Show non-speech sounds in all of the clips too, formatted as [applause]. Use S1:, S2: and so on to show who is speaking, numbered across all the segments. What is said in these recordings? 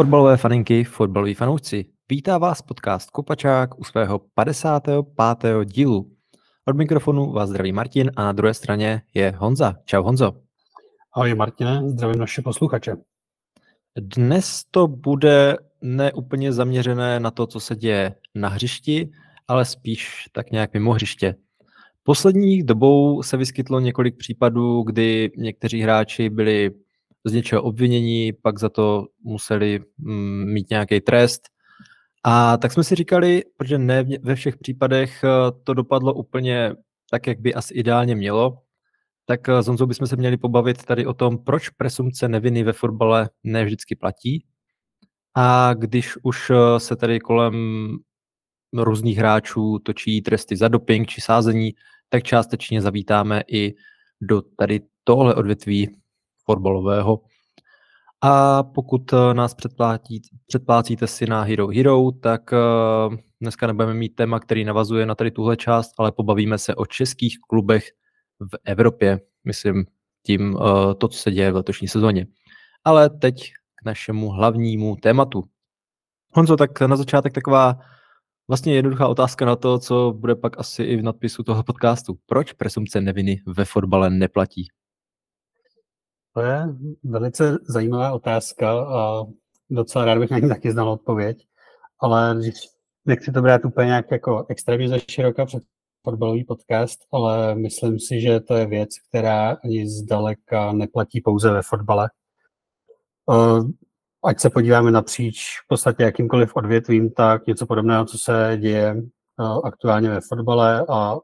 S1: Fotbalové faninky, fotbaloví fanoušci. Vítá vás podcast Kopačák u svého 55. dílu. Od mikrofonu vás zdraví Martin a na druhé straně je Honza. Čau Honzo.
S2: Ahoj Martine, zdravím naše posluchače.
S1: Dnes to bude neúplně zaměřené na to, co se děje na hřišti, ale spíš tak nějak mimo hřiště. Poslední dobou se vyskytlo několik případů, kdy někteří hráči byli z něčeho obvinění, pak za to museli mm, mít nějaký trest. A tak jsme si říkali, protože ne ve všech případech eh, to dopadlo úplně tak, jak by asi ideálně mělo, tak s Honzou bychom se měli pobavit tady o tom, proč presumce neviny ve fotbale ne vždycky platí. A když už eh, se tady kolem různých hráčů točí tresty za doping či sázení, tak částečně zavítáme i do tady tohle odvětví fotbalového. A pokud eh, nás předplátí, předplácíte si na Hero Hero, tak uh, dneska nebudeme mít téma, který navazuje na tady tuhle část, ale pobavíme se o českých klubech v Evropě. Myslím tím uh, to, co se děje v letošní sezóně. Ale teď k našemu hlavnímu tématu. Honzo, tak na začátek taková vlastně jednoduchá otázka na to, co bude pak asi i v nadpisu toho podcastu. Proč presumce neviny ve fotbale neplatí?
S2: To je velice zajímavá otázka a docela rád bych na ní taky znal odpověď, ale nechci to brát úplně nějak jako extrémně za široka před fotbalový podcast, ale myslím si, že to je věc, která ani zdaleka neplatí pouze ve fotbale. Ať se podíváme napříč v podstatě jakýmkoliv odvětvím, tak něco podobného, co se děje aktuálně ve fotbale a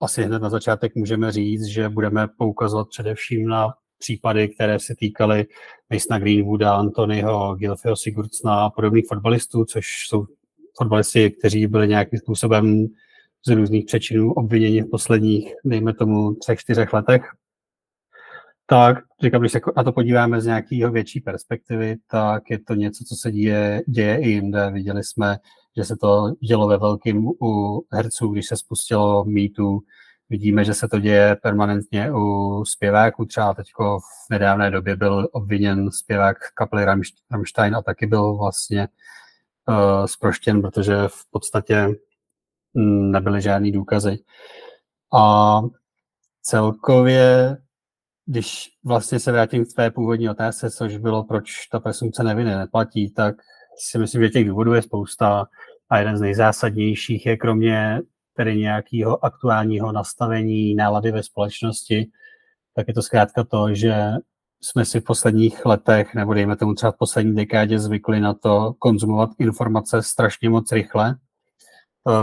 S2: asi hned na začátek můžeme říct, že budeme poukazovat především na případy, které se týkaly Masona Greenwooda, Antonyho, Gilfio Sigurdsna a podobných fotbalistů, což jsou fotbalisti, kteří byli nějakým způsobem z různých přečinů obviněni v posledních, dejme tomu, třech, čtyřech letech. Tak, říkám, když se na to podíváme z nějakého větší perspektivy, tak je to něco, co se děje, děje i jinde. Viděli jsme, že se to dělo ve velkým u herců, když se spustilo mýtu Vidíme, že se to děje permanentně u zpěváků. Třeba teď v nedávné době byl obviněn zpěvák kapely Rammstein a taky byl vlastně uh, zproštěn, protože v podstatě nebyly žádný důkazy. A celkově, když vlastně se vrátím k tvé původní otázce, což bylo, proč ta presumce neviny neplatí, tak si myslím, že těch důvodů je spousta a jeden z nejzásadnějších je kromě tedy nějakého aktuálního nastavení nálady ve společnosti, tak je to zkrátka to, že jsme si v posledních letech, nebo dejme tomu třeba v poslední dekádě zvykli na to konzumovat informace strašně moc rychle.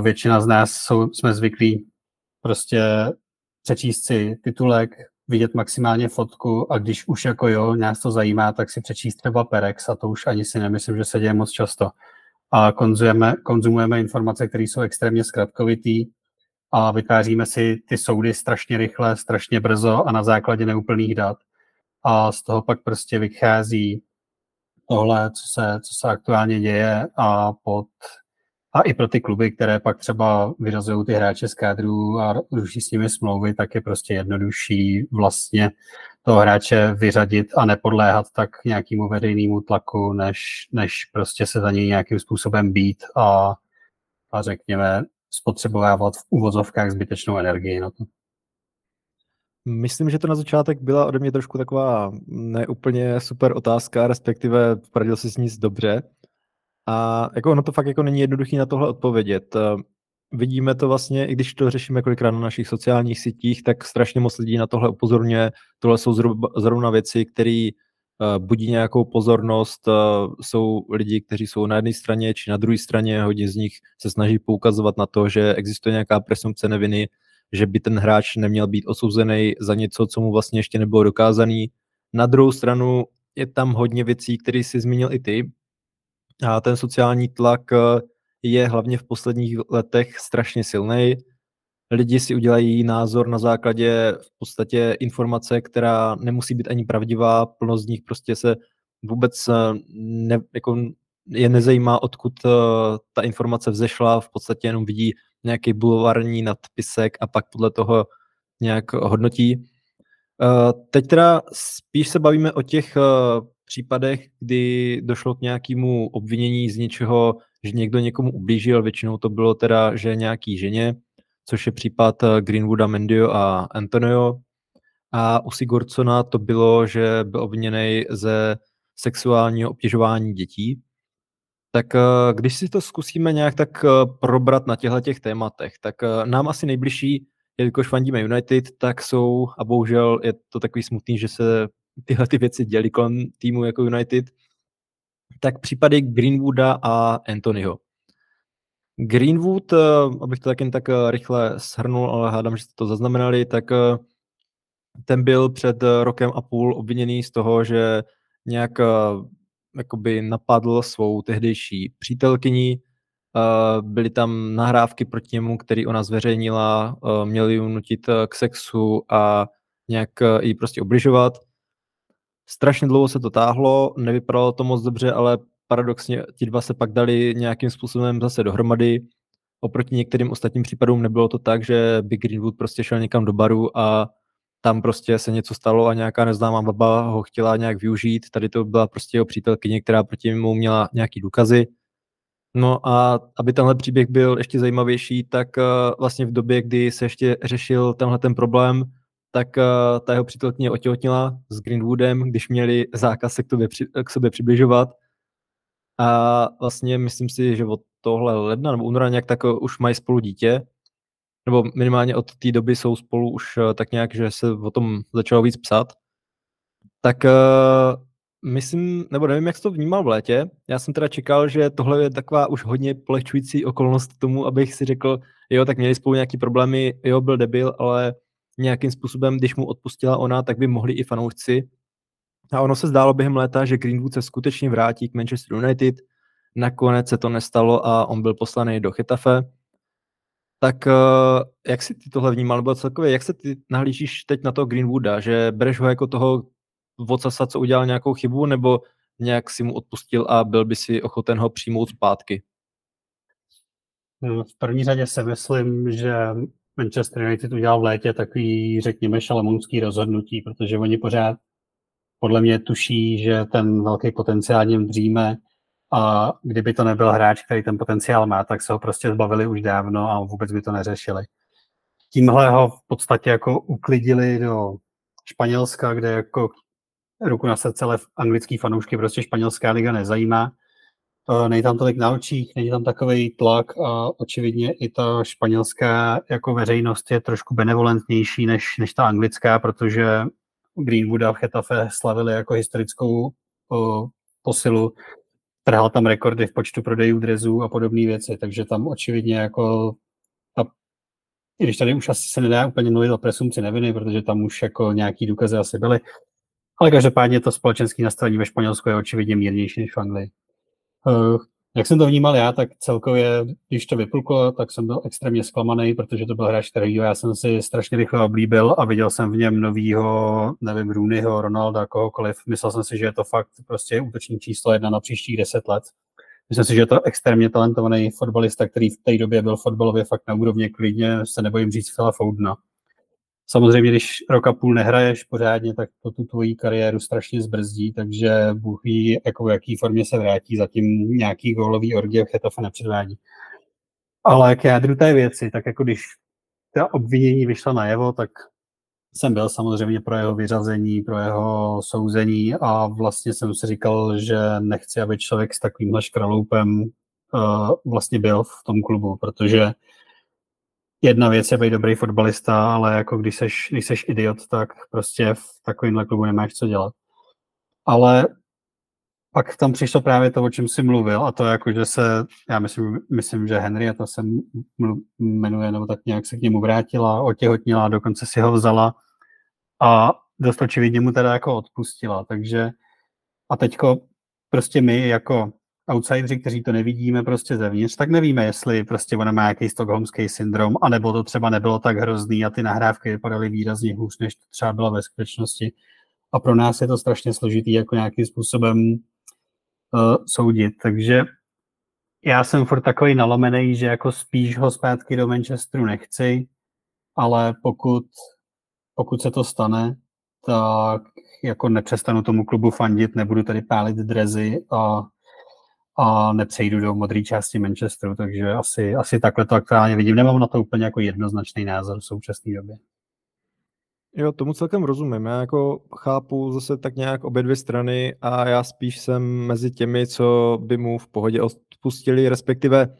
S2: Většina z nás jsou, jsme zvyklí prostě přečíst si titulek, vidět maximálně fotku a když už jako jo, nás to zajímá, tak si přečíst třeba Perex a to už ani si nemyslím, že se děje moc často a konzumujeme, konzumujeme informace, které jsou extrémně zkratkovitý a vytváříme si ty soudy strašně rychle, strašně brzo a na základě neúplných dat. A z toho pak prostě vychází tohle, co se, co se aktuálně děje a pod a i pro ty kluby, které pak třeba vyrazují ty hráče z kádru a ruší s nimi smlouvy, tak je prostě jednodušší vlastně toho hráče vyřadit a nepodléhat tak nějakému veřejnému tlaku, než, než prostě se za něj nějakým způsobem být a, a řekněme spotřebovávat v uvozovkách zbytečnou energii na to.
S1: Myslím, že to na začátek byla ode mě trošku taková neúplně super otázka, respektive poradil si s ní dobře. A jako ono to fakt jako není jednoduché na tohle odpovědět. Vidíme to vlastně, i když to řešíme kolikrát na našich sociálních sítích, tak strašně moc lidí na tohle upozorňuje. Tohle jsou zrovna, věci, které uh, budí nějakou pozornost. Uh, jsou lidi, kteří jsou na jedné straně či na druhé straně. Hodně z nich se snaží poukazovat na to, že existuje nějaká presumpce neviny, že by ten hráč neměl být osouzený za něco, co mu vlastně ještě nebylo dokázaný. Na druhou stranu je tam hodně věcí, které si zmínil i ty, a ten sociální tlak eh, je hlavně v posledních letech strašně silný. Lidi si udělají názor na základě v podstatě informace, která nemusí být ani pravdivá, plno z nich prostě se vůbec eh, ne, jako je nezajímá, odkud uh, ta informace vzešla, v podstatě jenom vidí nějaký bulvární nadpisek a pak podle toho nějak hodnotí. Uh, teď teda spíš se bavíme o těch případech, kdy došlo k nějakému obvinění z něčeho, že někdo někomu ublížil, většinou to bylo teda, že nějaký ženě, což je případ eh, Greenwooda, Mendio a Antonio. A u Sigurdsona to bylo, že byl obviněný ze sexuálního obtěžování dětí. Tak eh, když si to zkusíme nějak tak eh, probrat na těchto těch tématech, tak nám asi nejbližší, jelikož fandíme United, tak jsou, a bohužel je to takový smutný, že se tyhle ty věci dělí kolem týmu jako United, tak případy Greenwooda a Anthonyho. Greenwood, eh, abych to taky tak eh, rychle shrnul, ale hádám, že jste to zaznamenali, tak eh, ten byl před rokem a půl obviněný z toho, že nějak jakoby napadl svou tehdejší přítelkyni. Byly tam nahrávky proti němu, který ona zveřejnila, měli ji nutit k sexu a nějak ji prostě obližovat. Strašně dlouho se to táhlo, nevypadalo to moc dobře, ale paradoxně ti dva se pak dali nějakým způsobem zase dohromady. Oproti některým ostatním případům nebylo to tak, že by Greenwood prostě šel někam do baru a tam prostě se něco stalo a nějaká neznámá baba ho chtěla nějak využít. Tady to byla prostě jeho přítelkyně, která proti němu měla nějaký důkazy. No a aby tenhle příběh byl ještě zajímavější, tak uh, vlastně v době, kdy se ještě řešil tenhle ten problém, tak uh, ta jeho přítelkyně otěhotnila s Greenwoodem, když měli zákaz se k, tobě, k sobě přibližovat a vlastně myslím si, že od tohle ledna nebo února nějak tak eh, už mají spolu dítě, nebo minimálně od té doby jsou spolu už eh, tak nějak, že se o tom začalo víc psát. Tak uh, myslím, nebo nevím, jak jsi to vnímal v létě. Já jsem teda čekal, že tohle je taková už hodně polehčující okolnost tomu, abych si řekl, jo, tak měli spolu nějaký problémy, jo, byl debil, ale nějakým způsobem, když mu odpustila ona, tak by mohli i fanoušci a ono se zdálo během léta, že Greenwood se skutečně vrátí k Manchester United. Nakonec se to nestalo a on byl poslaný do Chetafe. Tak eh, jak si ty tohle vnímal, nebo celkově, jak se ty nahlížíš teď na to Greenwooda, že bereš ho jako toho vocasa, co udělal nějakou chybu, nebo nějak si mu odpustil a byl by si ochoten ho přijmout zpátky?
S2: V první řadě si myslím, že Manchester United udělal v létě takový, řekněme, šalamounský rozhodnutí, protože oni pořád podle mě tuší, že ten velký potenciál něm dříme a kdyby to nebyl hráč, který ten potenciál má, tak se ho prostě zbavili už dávno a vůbec by to neřešili. Tímhle ho v podstatě jako uklidili do Španělska, kde jako ruku na srdce, ale anglický fanoušky prostě španělská liga nezajímá. Není tam tolik na očích, není tam takový tlak a očividně i ta španělská jako veřejnost je trošku benevolentnější než, než ta anglická, protože Greenwooda v Chetafe slavili jako historickou o, posilu. Trhal tam rekordy v počtu prodejů drezů a podobné věci, takže tam očividně jako ta, i když tady už asi se nedá úplně mluvit o presumci neviny, protože tam už jako nějaký důkazy asi byly, ale každopádně to společenské nastavení ve Španělsku je očividně mírnější než v Anglii. Uh, jak jsem to vnímal já, tak celkově, když to vypuklo, tak jsem byl extrémně zklamaný, protože to byl hráč, který já jsem si strašně rychle oblíbil a viděl jsem v něm novýho, nevím, Rooneyho, Ronalda, kohokoliv. Myslel jsem si, že je to fakt prostě útoční číslo jedna na příštích deset let. Myslím si, že je to extrémně talentovaný fotbalista, který v té době byl fotbalově fakt na úrovni, klidně se nebojím říct Phila Foudna. Samozřejmě, když rok a půl nehraješ pořádně, tak to tu tvoji kariéru strašně zbrzdí, takže Bůh ví, jako v jaký formě se vrátí, zatím nějaký gólový orgie v Chetafe nepředvádí. Ale k jádru té věci, tak jako když ta obvinění vyšla najevo, tak jsem byl samozřejmě pro jeho vyřazení, pro jeho souzení a vlastně jsem si říkal, že nechci, aby člověk s takovýmhle škraloupem uh, vlastně byl v tom klubu, protože jedna věc je být dobrý fotbalista, ale jako když seš, když seš idiot, tak prostě v takovémhle klubu nemáš co dělat. Ale pak tam přišlo právě to, o čem jsi mluvil, a to jako, že se, já myslím, myslím že Henry, a to se jmenuje, nebo tak nějak se k němu vrátila, otěhotnila, dokonce si ho vzala a dost očividně mu teda jako odpustila, takže a teďko prostě my jako outsideri, kteří to nevidíme prostě zevnitř, tak nevíme, jestli prostě ona má nějaký stokholmský syndrom, anebo to třeba nebylo tak hrozný a ty nahrávky vypadaly výrazně hůř, než to třeba bylo ve skutečnosti. A pro nás je to strašně složitý jako nějakým způsobem uh, soudit. Takže já jsem furt takový nalomený, že jako spíš ho zpátky do Manchesteru nechci, ale pokud, pokud se to stane, tak jako nepřestanu tomu klubu fandit, nebudu tady pálit drezy a, a nepřejdu do modré části Manchesteru, takže asi, asi takhle to aktuálně vidím. Nemám na to úplně jako jednoznačný názor v současné době.
S1: Jo, tomu celkem rozumím. Já jako chápu zase tak nějak obě dvě strany a já spíš jsem mezi těmi, co by mu v pohodě odpustili, respektive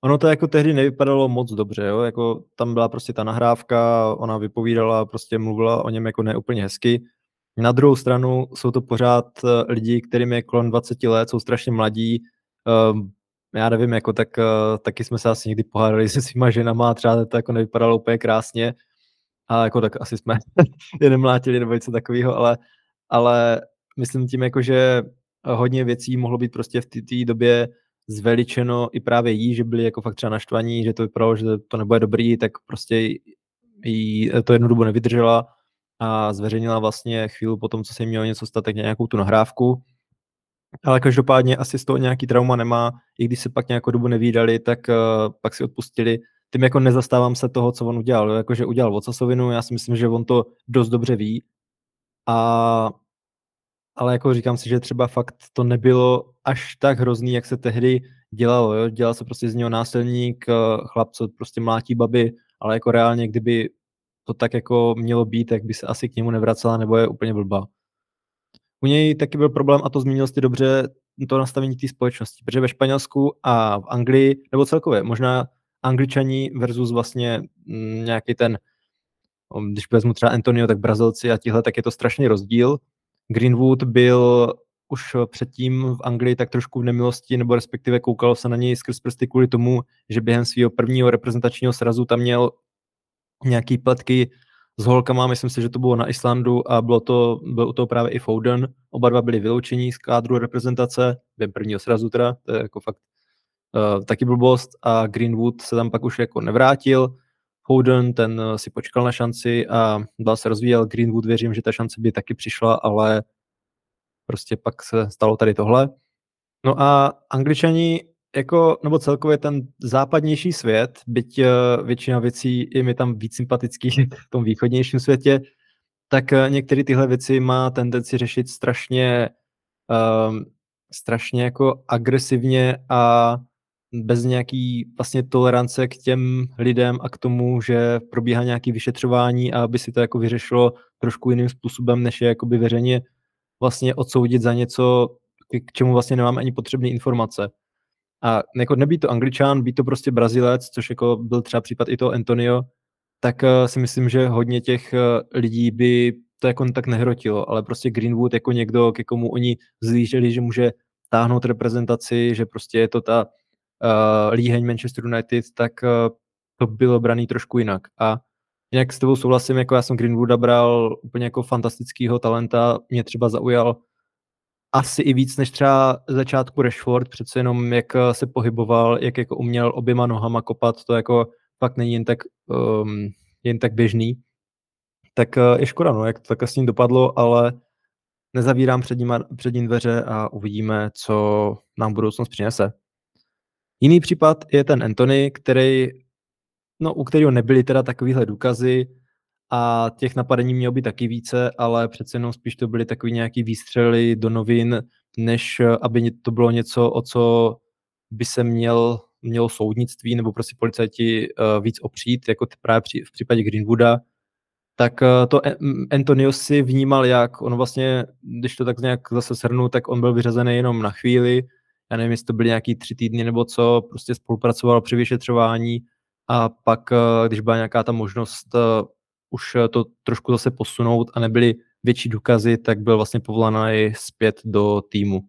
S1: ono to jako tehdy nevypadalo moc dobře, jo? Jako tam byla prostě ta nahrávka, ona vypovídala, prostě mluvila o něm jako neúplně hezky. Na druhou stranu jsou to pořád eh, lidi, kterým je kolem 20 let, jsou strašně mladí, um, já nevím, jako tak, uh, taky jsme se asi někdy pohádali [laughs] se svýma ženama a třeba to jako nevypadalo úplně krásně, a jako tak asi jsme [laughs] je nemlátili nebo něco takového, ale, ale myslím tím jako, že hodně věcí mohlo být prostě v té době zveličeno i právě jí, že byli jako fakt třeba naštvaní, že to vypadalo, že to nebude dobrý, tak prostě jí to jednu dobu nevydržela a zveřejnila vlastně chvíli po tom, co se jí mělo něco stát, tak nějakou tu nahrávku. Ale každopádně asi z toho nějaký trauma nemá, i když se pak nějakou dobu nevídali, tak uh, pak si odpustili tím jako nezastávám se toho, co on udělal. Jakože udělal vocasovinu, já si myslím, že on to dost dobře ví. A, ale jako říkám si, že třeba fakt to nebylo až tak hrozný, jak se tehdy dělalo. Jo? Dělal se prostě z něho násilník, eh, chlap, co prostě mlátí baby, ale jako reálně, kdyby to tak jako mělo být, tak by se asi k němu nevracela, nebo je úplně blbá. U něj taky byl problém, a to zmínil jsi dobře, to nastavení té společnosti, protože ve Španělsku a v Anglii, nebo celkově, možná Angličani versus vlastně mm, nějaký ten, um, když vezmu třeba Antonio, tak Brazilci a tihle, tak je to strašný rozdíl. Greenwood byl už předtím v Anglii tak trošku v nemilosti, nebo respektive koukalo se na něj skrz prsty kvůli tomu, že během svého prvního reprezentačního srazu tam měl nějaký pletky s holkama, myslím si, že to bylo na Islandu a bylo to, byl u toho právě i Foden. Oba dva byli vyloučení z kádru reprezentace, během prvního srazu teda, to je jako fakt uh, taky blbost a Greenwood se tam pak už jako nevrátil. Foden, ten uh, si počkal na šanci a dál se rozvíjel. Greenwood věřím, že ta šance by taky přišla, ale prostě pak se stalo tady tohle. No a angličani jako, nebo celkově ten západnější svět, byť uh, většina věcí je mi tam víc sympatický [laughs] v tom východnějším světě, tak uh, některé tyhle věci má tendenci řešit strašně um, strašně jako agresivně a bez nějaký vlastně tolerance k těm lidem a k tomu, že probíhá nějaké vyšetřování a aby si to jako vyřešilo trošku jiným způsobem, než je jakoby veřejně vlastně odsoudit za něco, k čemu vlastně nemáme ani potřebné informace. A jako nebýt to angličán, být to prostě brazilec, což jako byl třeba případ i toho Antonio, tak uh, si myslím, že hodně těch uh, lidí by to jako tak nehrotilo, ale prostě Greenwood jako někdo, ke komu oni zlíželi, že může táhnout reprezentaci, že prostě je to ta uh, líheň Manchester United, tak uh, to bylo braný trošku jinak. A jinak s tebou souhlasím, jako já jsem Greenwooda bral úplně jako fantastického talenta, mě třeba zaujal asi i víc než třeba začátku Rashford, přece jenom jak se pohyboval, jak jako uměl oběma nohama kopat, to jako fakt není jen tak, um, jen tak běžný. Tak uh, je škoda, no, jak to tak s ním dopadlo, ale nezavírám před ním, před ním dveře a uvidíme, co nám budoucnost přinese. Jiný případ je ten Anthony, který, no, u kterého nebyly teda takovýhle důkazy a těch napadení mělo být taky více, ale přece jenom spíš to byly takový nějaký výstřely do novin, než aby to bylo něco, o co by se měl, mělo soudnictví nebo prostě policajti uh, víc opřít, jako právě v případě Greenwooda, tak uh, to Antonio si vnímal jak, on vlastně, když to tak nějak zase shrnu, tak on byl vyřazený jenom na chvíli, já nevím, jestli to byly nějaký tři týdny nebo co, prostě spolupracoval při vyšetřování. A pak, eh, když byla nějaká ta možnost už to trošku zase posunout a nebyly větší důkazy, tak byl vlastně povolaný zpět do týmu.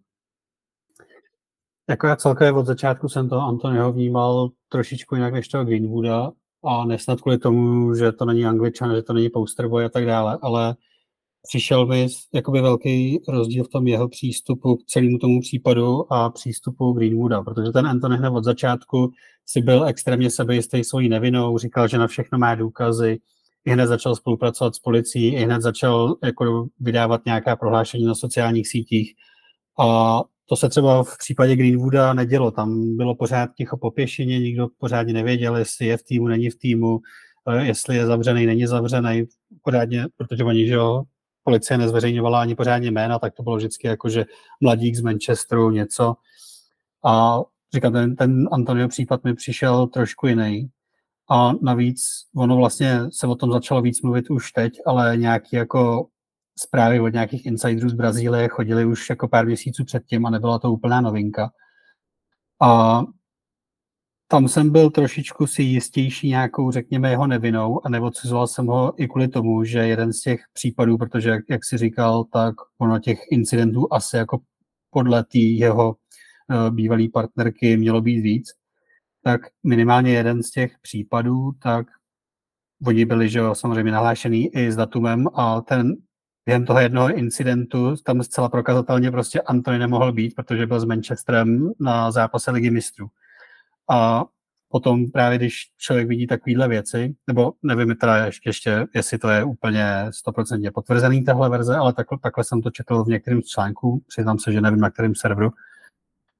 S2: Jako já celkově od začátku jsem to Antonio vnímal trošičku jinak než toho Greenwooda a nesnad kvůli tomu, že to není angličan, že to není posterboy a tak dále, ale přišel mi jakoby velký rozdíl v tom jeho přístupu k celému tomu případu a přístupu Greenwooda, protože ten Anthony hned od začátku si byl extrémně sebejistý svojí nevinou, říkal, že na všechno má důkazy, i hned začal spolupracovat s policií, i hned začal jako vydávat nějaká prohlášení na sociálních sítích. A to se třeba v případě Greenwooda nedělo. Tam bylo pořád ticho po pěšině, nikdo pořádně nevěděl, jestli je v týmu, není v týmu, eh, jestli je zavřený, není zavřený, pořádně, protože oni, že jo, policie nezveřejňovala ani pořádně jména, tak to bylo vždycky jako, že mladík z Manchesteru, něco. A říkám, ten, ten Antonio případ mi přišel trošku jiný. A navíc ono vlastně se o tom začalo víc mluvit už teď, ale nějaký jako zprávy od nějakých insiderů z Brazílie chodily už jako pár měsíců předtím a nebyla to úplná novinka. A tam jsem byl trošičku si jistější nějakou, řekněme, jeho nevinou a neodsuzoval jsem ho i kvůli tomu, že jeden z těch případů, protože jak, jak si říkal, tak ono těch incidentů asi jako podle té jeho uh, bývalé partnerky mělo být víc, tak minimálně jeden z těch případů, tak oni byli, že jo, samozřejmě nahlášený i s datumem a ten během toho jednoho incidentu tam zcela prokazatelně prostě Antony nemohl být, protože byl s Manchesterem na zápase ligy mistrů. A potom právě, když člověk vidí takovéhle věci, nebo nevím teda ještě, jestli to je úplně stoprocentně potvrzený tahle verze, ale takhle, takhle jsem to četl v některém z článků, přiznám se, že nevím na kterém serveru,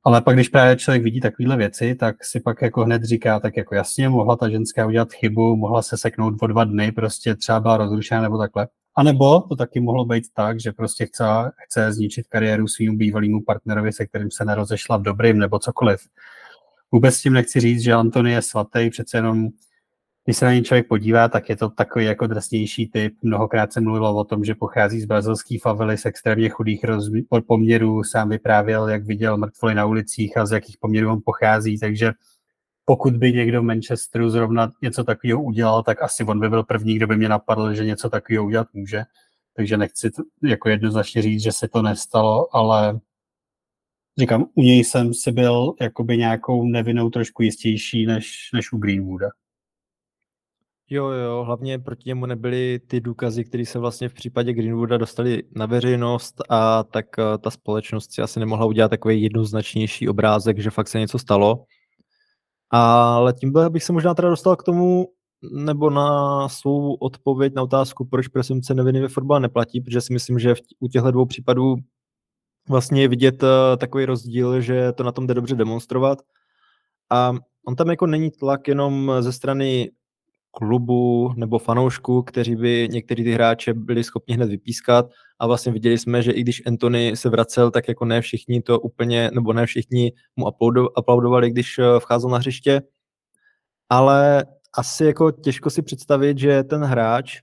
S2: ale pak, když právě člověk vidí takovéhle věci, tak si pak jako hned říká, tak jako jasně, mohla ta ženská udělat chybu, mohla se seknout o dva dny, prostě třeba byla rozrušená nebo takhle. A nebo to taky mohlo být tak, že prostě chce, chce zničit kariéru svým bývalému partnerovi, se kterým se nerozešla v dobrým nebo cokoliv. Vůbec s tím nechci říct, že Antony je svatý, přece jenom když se na něj člověk podívá, tak je to takový jako drsnější typ. Mnohokrát se mluvilo o tom, že pochází z brazilský favely z extrémně chudých rozmi- poměrů. Sám vyprávěl, jak viděl mrtvoly na ulicích a z jakých poměrů on pochází. Takže pokud by někdo v Manchesteru zrovna něco takového udělal, tak asi on by byl první, kdo by mě napadl, že něco takového udělat může. Takže nechci to, jako jednoznačně říct, že se to nestalo, ale říkám, u něj jsem si byl jakoby nějakou nevinou trošku jistější než, než u Greenwooda.
S1: Jo, jo, hlavně proti němu nebyly ty důkazy, které se vlastně v případě Greenwooda dostali na veřejnost a tak eh, ta společnost si asi nemohla udělat takový jednoznačnější obrázek, že fakt se něco stalo. Ale tím bych se možná teda dostal k tomu, nebo na svou odpověď na otázku, proč presumce neviny ve fotbale neplatí, protože si myslím, že v, u těchto dvou případů vlastně je vidět uh, takový rozdíl, že to na tom jde dobře demonstrovat. A on tam jako není tlak jenom ze strany klubu nebo fanoušků, kteří by některý ty hráče byli schopni hned vypískat a vlastně viděli jsme, že i když Anthony se vracel, tak jako ne všichni to úplně, nebo ne všichni mu aplaudovali, když eh, vcházel na hřiště, ale asi jako těžko si představit, že ten hráč,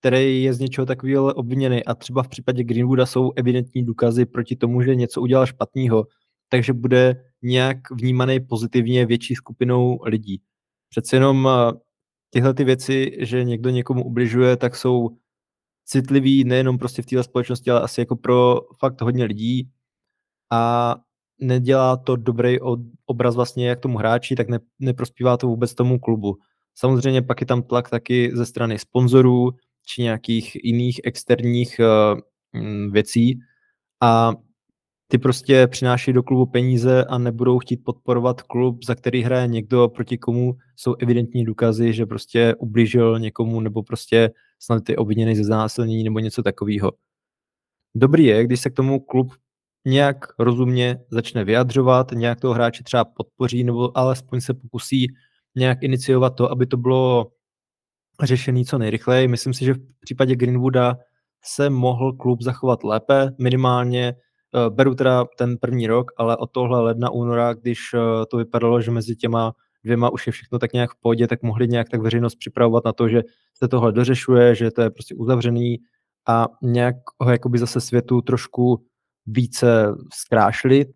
S1: který je z něčeho takového obviněný a třeba v případě Greenwooda jsou evidentní důkazy proti tomu, že něco udělal špatného, takže bude nějak vnímaný pozitivně větší skupinou lidí. Přece jenom eh, tyhle ty věci, že někdo někomu ubližuje, tak jsou citlivý nejenom prostě v téhle společnosti, ale asi jako pro fakt hodně lidí a nedělá to dobrý obraz vlastně jak tomu hráči, tak ne, neprospívá to vůbec tomu klubu. Samozřejmě pak je tam tlak taky ze strany sponzorů či nějakých jiných externích uh, věcí a ty prostě přináší do klubu peníze a nebudou chtít podporovat klub, za který hraje někdo, proti komu jsou evidentní důkazy, že prostě ublížil někomu nebo prostě snad je obviněný ze znásilnění nebo něco takového. Dobrý je, když se k tomu klub nějak rozumně začne vyjadřovat, nějak toho hráče třeba podpoří nebo alespoň se pokusí nějak iniciovat to, aby to bylo řešený co nejrychleji. Myslím si, že v případě Greenwooda se mohl klub zachovat lépe, minimálně beru teda ten první rok, ale od tohle ledna, února, když eh, to vypadalo, že mezi těma dvěma už je všechno tak nějak v pohodě, tak mohli nějak tak veřejnost připravovat na to, že se tohle dořešuje, že to je prostě uzavřený a nějak ho jakoby zase světu trošku více zkrášlit,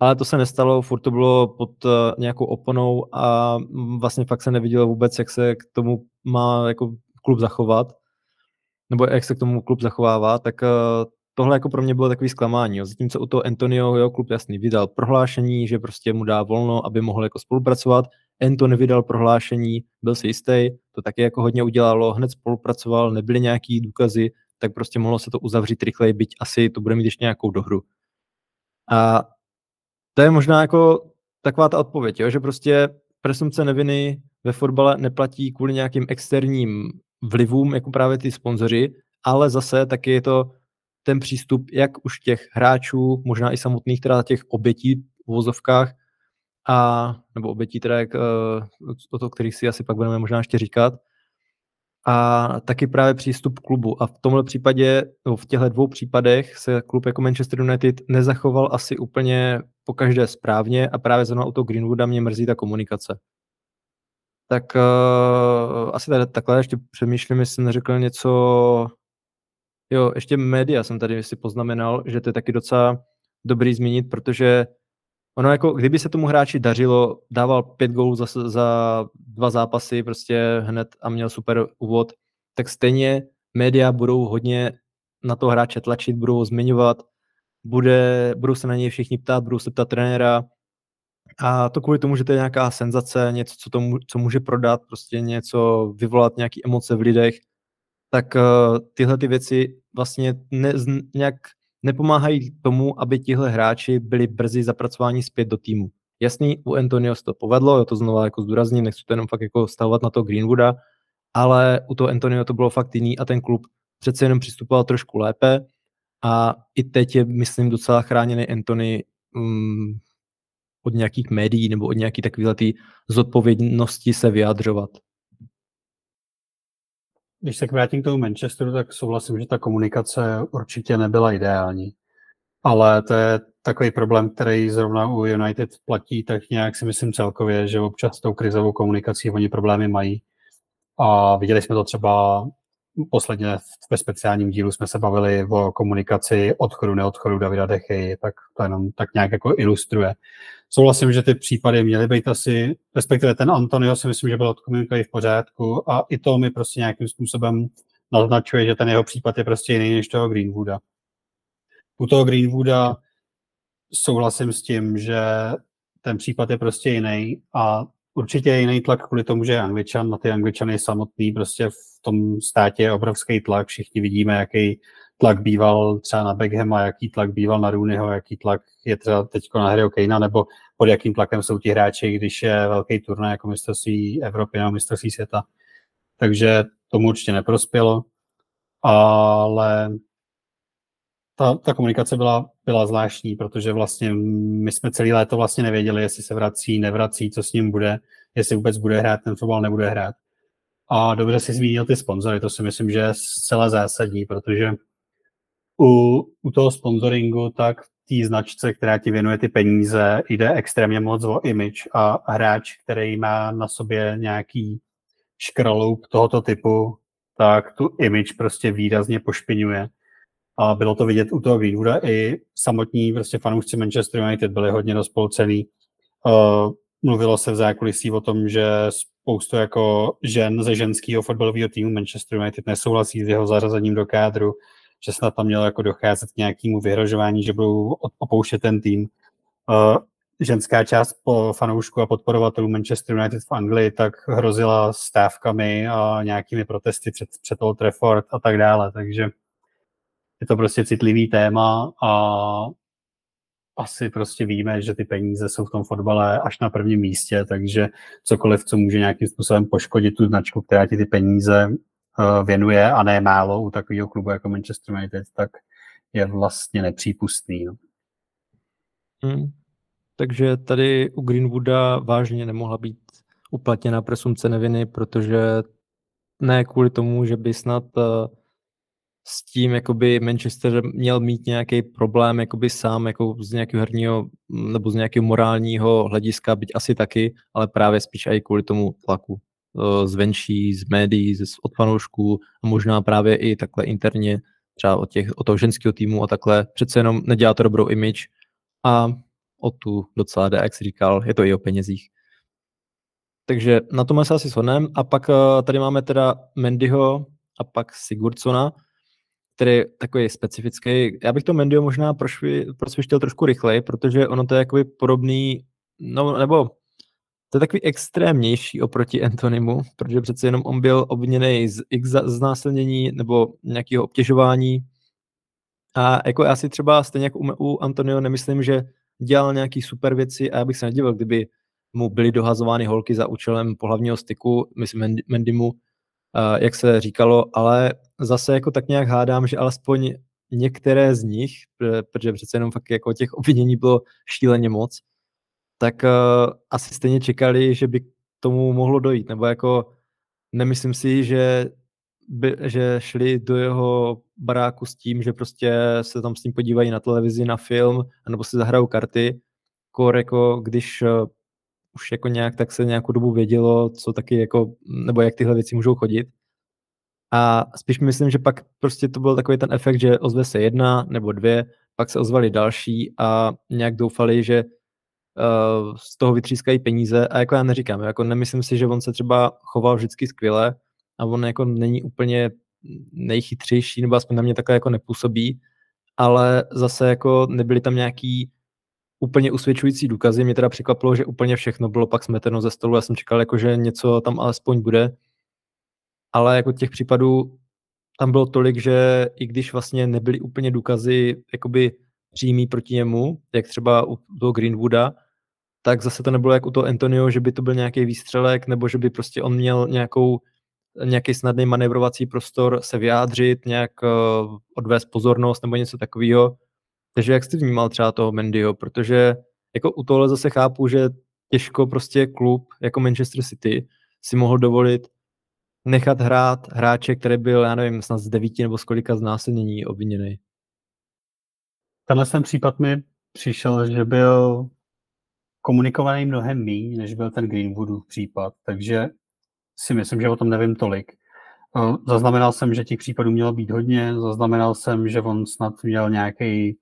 S1: ale to se nestalo, furt to bylo pod eh, nějakou oponou a vlastně fakt se nevidělo vůbec, jak se k tomu má jako klub zachovat, nebo jak se k tomu klub zachovává, tak tohle jako pro mě bylo takový zklamání. Jo. Zatímco u toho Antonio, jeho klub jasný, vydal prohlášení, že prostě mu dá volno, aby mohl jako spolupracovat. Anton vydal prohlášení, byl si jistý, to taky jako hodně udělalo, hned spolupracoval, nebyly nějaký důkazy, tak prostě mohlo se to uzavřít rychleji, byť asi to bude mít ještě nějakou dohru. A to je možná jako taková ta odpověď, jo, že prostě presumce neviny ve fotbale neplatí kvůli nějakým externím vlivům, jako právě ty sponzoři, ale zase taky je to ten přístup jak už těch hráčů, možná i samotných teda těch obětí v vozovkách, a, nebo obětí teda, jak, uh, o to, kterých si asi pak budeme možná ještě říkat, a taky právě přístup klubu. A v tomhle případě, v těchto dvou případech se klub jako Manchester United nezachoval asi úplně po každé správně a právě zrovna u toho Greenwooda mě mrzí ta komunikace. Tak uh, asi tady takhle ještě přemýšlím, jestli jsem neřekl něco... Jo, ještě média jsem tady si poznamenal, že to je taky docela dobrý zmínit, protože ono jako, kdyby se tomu hráči dařilo, dával pět gólů za, za dva zápasy prostě hned a měl super úvod, tak stejně média budou hodně na to hráče tlačit, budou ho zmiňovat, bude, budou se na něj všichni ptát, budou se ptát trenéra, a to kvůli tomu, že to je nějaká senzace, něco, co, to, co může prodat, prostě něco, vyvolat nějaké emoce v lidech, tak uh, tyhle ty věci vlastně ne, nějak nepomáhají tomu, aby tihle hráči byli brzy zapracováni zpět do týmu. Jasný, u Antonio se to povedlo, já to znova jako zdůrazní, nechci to jenom fakt jako stavovat na to Greenwooda, ale u toho Antonio to bylo fakt jiný a ten klub přece jenom přistupoval trošku lépe a i teď je, myslím, docela chráněný Anthony um, od nějakých médií nebo od nějaký takovéhle zodpovědnosti se vyjadřovat.
S2: Když se vrátím k tomu Manchesteru, tak souhlasím, že ta komunikace určitě nebyla ideální. Ale to je takový problém, který zrovna u United platí, tak nějak si myslím celkově, že občas s tou krizovou komunikací oni problémy mají. A viděli jsme to třeba posledně ve speciálním dílu jsme se bavili o komunikaci odchodu, neodchodu Davida Dechy, tak to jenom tak nějak jako ilustruje. Souhlasím, že ty případy měly být asi, respektive ten Antonio si myslím, že byl odkomunikovaný v pořádku a i to mi prostě nějakým způsobem naznačuje, že ten jeho případ je prostě jiný než toho Greenwooda. U toho Greenwooda souhlasím s tím, že ten případ je prostě jiný a určitě je jiný tlak kvůli tomu, že je angličan, na ty angličany samotný prostě v tom státě je obrovský tlak, všichni vidíme, jaký tlak býval třeba na Beckhama, jaký tlak býval na Rooneyho, jaký tlak je třeba teď na Harryho Kanea, nebo pod jakým tlakem jsou ti hráči, když je velký turnaj jako mistrovství Evropy nebo mistrovství světa. Takže tomu určitě neprospělo, ale ta, ta komunikace byla, byla zvláštní, protože vlastně my jsme celý léto vlastně nevěděli, jestli se vrací, nevrací, co s ním bude, jestli vůbec bude hrát, ten fotbal nebude hrát. A dobře si zmínil ty sponzory, to si myslím, že je zcela zásadní, protože u, u toho sponsoringu tak té značce, která ti věnuje ty peníze, jde extrémně moc o image a hráč, který má na sobě nějaký škraloup tohoto typu, tak tu image prostě výrazně pošpiňuje. A bylo to vidět u toho Greenwooda i samotní prostě fanoušci Manchester United byli hodně rozpolcený. Uh, mluvilo se v zákulisí o tom, že spoustu jako žen ze ženského fotbalového týmu Manchester United nesouhlasí s jeho zařazením do kádru, že snad tam mělo jako docházet k nějakému vyhrožování, že budou opouštět ten tým. Uh, ženská část po fanoušku a podporovatelů Manchester United v Anglii tak hrozila stávkami a nějakými protesty před, před Old Trafford a tak dále, takže je to prostě citlivý téma a asi prostě víme, že ty peníze jsou v tom fotbale až na prvním místě, takže cokoliv, co může nějakým způsobem poškodit tu značku, která ti ty peníze uh, věnuje a ne málo u takového klubu jako Manchester United, tak je vlastně nepřípustný. No.
S1: Hmm. Takže tady u Greenwooda vážně nemohla být uplatněna presumce neviny, protože ne kvůli tomu, že by snad uh, s tím jakoby Manchester měl mít nějaký problém jakoby sám jako z nějakého herního nebo z nějakého morálního hlediska, byť asi taky, ale právě spíš i kvůli tomu tlaku zvenčí, z médií, z, od fanoušků a možná právě i takhle interně třeba od, těch, od toho ženského týmu a takhle. Přece jenom nedělá to dobrou image a o tu docela jde, jak jsi říkal, je to i o penězích. Takže na tom se asi shodneme. A pak tady máme teda Mendyho a pak Sigurdsona, který je takový specifický. Já bych to Mendio možná prosvištěl trošku rychleji, protože ono to je jakoby podobný, no nebo to je takový extrémnější oproti Antonimu, protože přece jenom on byl obviněný z x znásilnění nebo nějakého obtěžování. A jako já si třeba stejně jako u Antonio nemyslím, že dělal nějaký super věci a já bych se nedivil, kdyby mu byly dohazovány holky za účelem pohlavního styku, myslím Mendimu, jak se říkalo, ale zase jako tak nějak hádám, že alespoň některé z nich, protože přece jenom fakt jako těch [laughs] obvinění bylo šíleně moc, tak uh, asi stejně čekali, že by k tomu mohlo dojít, nebo jako nemyslím si, že by, že šli do jeho baráku s tím, že prostě se tam s ním podívají na televizi, na film, anebo si zahrajou karty, kor jako když uh, už jako nějak tak se nějakou dobu vědělo, co taky jako, nebo jak tyhle věci můžou chodit. A spíš myslím, že pak prostě to byl takový ten efekt, že ozve se jedna nebo dvě, pak se ozvali další a nějak doufali, že uh, z toho vytřískají peníze a jako já neříkám, jako nemyslím si, že on se třeba choval vždycky skvěle a on jako není úplně nejchytřejší, nebo aspoň na mě takhle jako nepůsobí, ale zase jako nebyly tam nějaký úplně usvědčující důkazy. Mě teda překvapilo, že úplně všechno bylo pak smeteno ze stolu. Já jsem čekal, jako, že něco tam alespoň bude. Ale jako těch případů tam bylo tolik, že i když vlastně nebyly úplně důkazy jakoby přímý proti němu, jak třeba u toho Greenwooda, tak zase to nebylo jak u toho Antonio, že by to byl nějaký výstřelek, nebo že by prostě on měl nějakou, nějaký snadný manevrovací prostor se vyjádřit, nějak uh, odvést pozornost nebo něco takového. Takže jak jsi vnímal třeba toho Mendyho, protože jako u tohle zase chápu, že těžko prostě klub jako Manchester City si mohl dovolit nechat hrát hráče, který byl, já nevím, snad z devíti nebo z kolika znásilnění obviněný.
S2: Tenhle ten případ mi přišel, že byl komunikovaný mnohem méně, než byl ten Greenwoodův případ, takže si myslím, že o tom nevím tolik. Zaznamenal jsem, že těch případů mělo být hodně, zaznamenal jsem, že on snad měl nějaký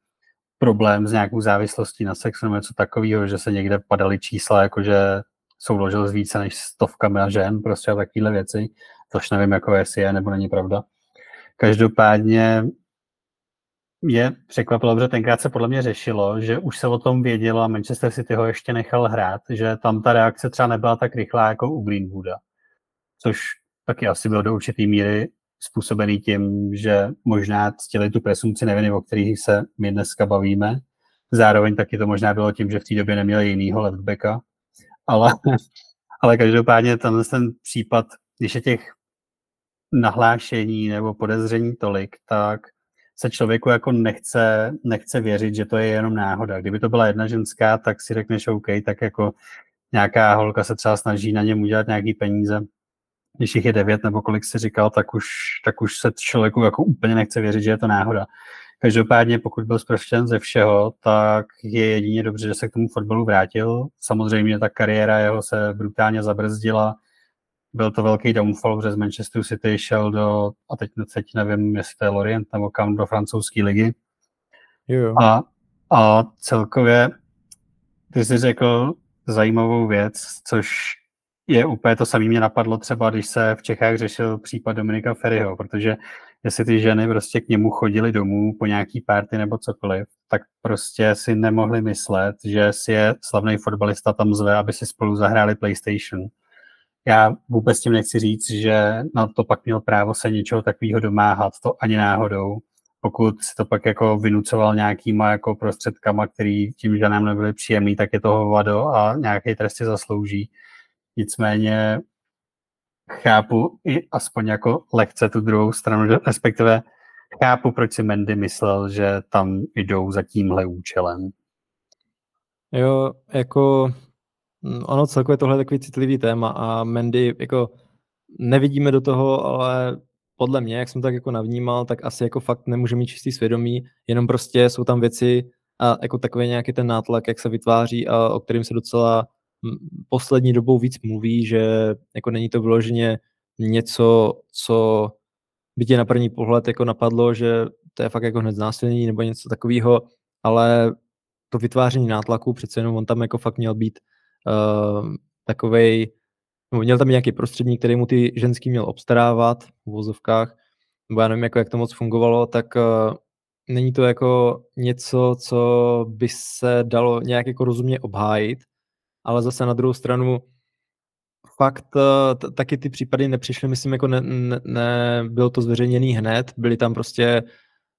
S2: problém s nějakou závislostí na sexu nebo něco takového, že se někde padaly čísla, jakože souložil s více než stovkami a žen, prostě a takovéhle věci, což nevím, jako jestli je nebo není pravda. Každopádně je překvapilo, že tenkrát se podle mě řešilo, že už se o tom vědělo a Manchester City ho ještě nechal hrát, že tam ta reakce třeba nebyla tak rychlá jako u Greenwooda, což taky asi bylo do určitý míry způsobený tím, že možná ctili tu presumci neviny, o kterých se my dneska bavíme. Zároveň taky to možná bylo tím, že v té době neměli jinýho leftbacka. Ale, ale každopádně ten, ten případ, když je těch nahlášení nebo podezření tolik, tak se člověku jako nechce, nechce věřit, že to je jenom náhoda. Kdyby to byla jedna ženská, tak si řekneš OK, tak jako nějaká holka se třeba snaží na něm udělat nějaký peníze, když jich je devět nebo kolik si říkal, tak už, tak už se člověku jako úplně nechce věřit, že je to náhoda. Každopádně, pokud byl zproštěn ze všeho, tak je jedině dobře, že se k tomu fotbalu vrátil. Samozřejmě ta kariéra jeho se brutálně zabrzdila. Byl to velký downfall, protože z Manchester City šel do, a teď, teď nevím, jestli to je Lorient nebo kam, do francouzské ligy.
S1: Jo.
S2: A, a celkově, ty jsi řekl zajímavou věc, což je úplně to samé mě napadlo třeba, když se v Čechách řešil případ Dominika Ferryho, protože jestli ty ženy prostě k němu chodily domů po nějaký párty nebo cokoliv, tak prostě si nemohli myslet, že si je slavný fotbalista tam zve, aby si spolu zahráli PlayStation. Já vůbec tím nechci říct, že na to pak měl právo se něčeho takového domáhat, to ani náhodou. Pokud si to pak jako vynucoval nějakýma jako prostředkama, který tím ženám nebyly příjemný, tak je to hovado a nějaký trest si zaslouží. Nicméně chápu i aspoň jako lehce tu druhou stranu, respektive chápu, proč si Mendy myslel, že tam jdou za tímhle účelem.
S1: Jo, jako mm, ono celkově tohle je takový citlivý téma a Mendy jako nevidíme do toho, ale podle mě, jak jsem tak jako navnímal, tak asi jako fakt nemůže mít čistý svědomí, jenom prostě jsou tam věci a jako takový nějaký ten nátlak, jak se vytváří a o kterým se docela poslední dobou víc mluví, že jako není to vyloženě něco, co by tě na první pohled jako napadlo, že to je fakt jako hned znásilnění nebo něco takového, ale to vytváření nátlaku, přece jenom on tam jako fakt měl být uh, takovej, nebo měl tam nějaký prostředník, který mu ty ženský měl obstarávat v vozovkách, nebo já nevím, jako jak to moc fungovalo, tak uh, není to jako něco, co by se dalo nějak jako rozumně obhájit, ale zase na druhou stranu fakt eh, taky ty případy nepřišly, myslím, jako ne, ne, ne, to zveřejněný hned, byly tam prostě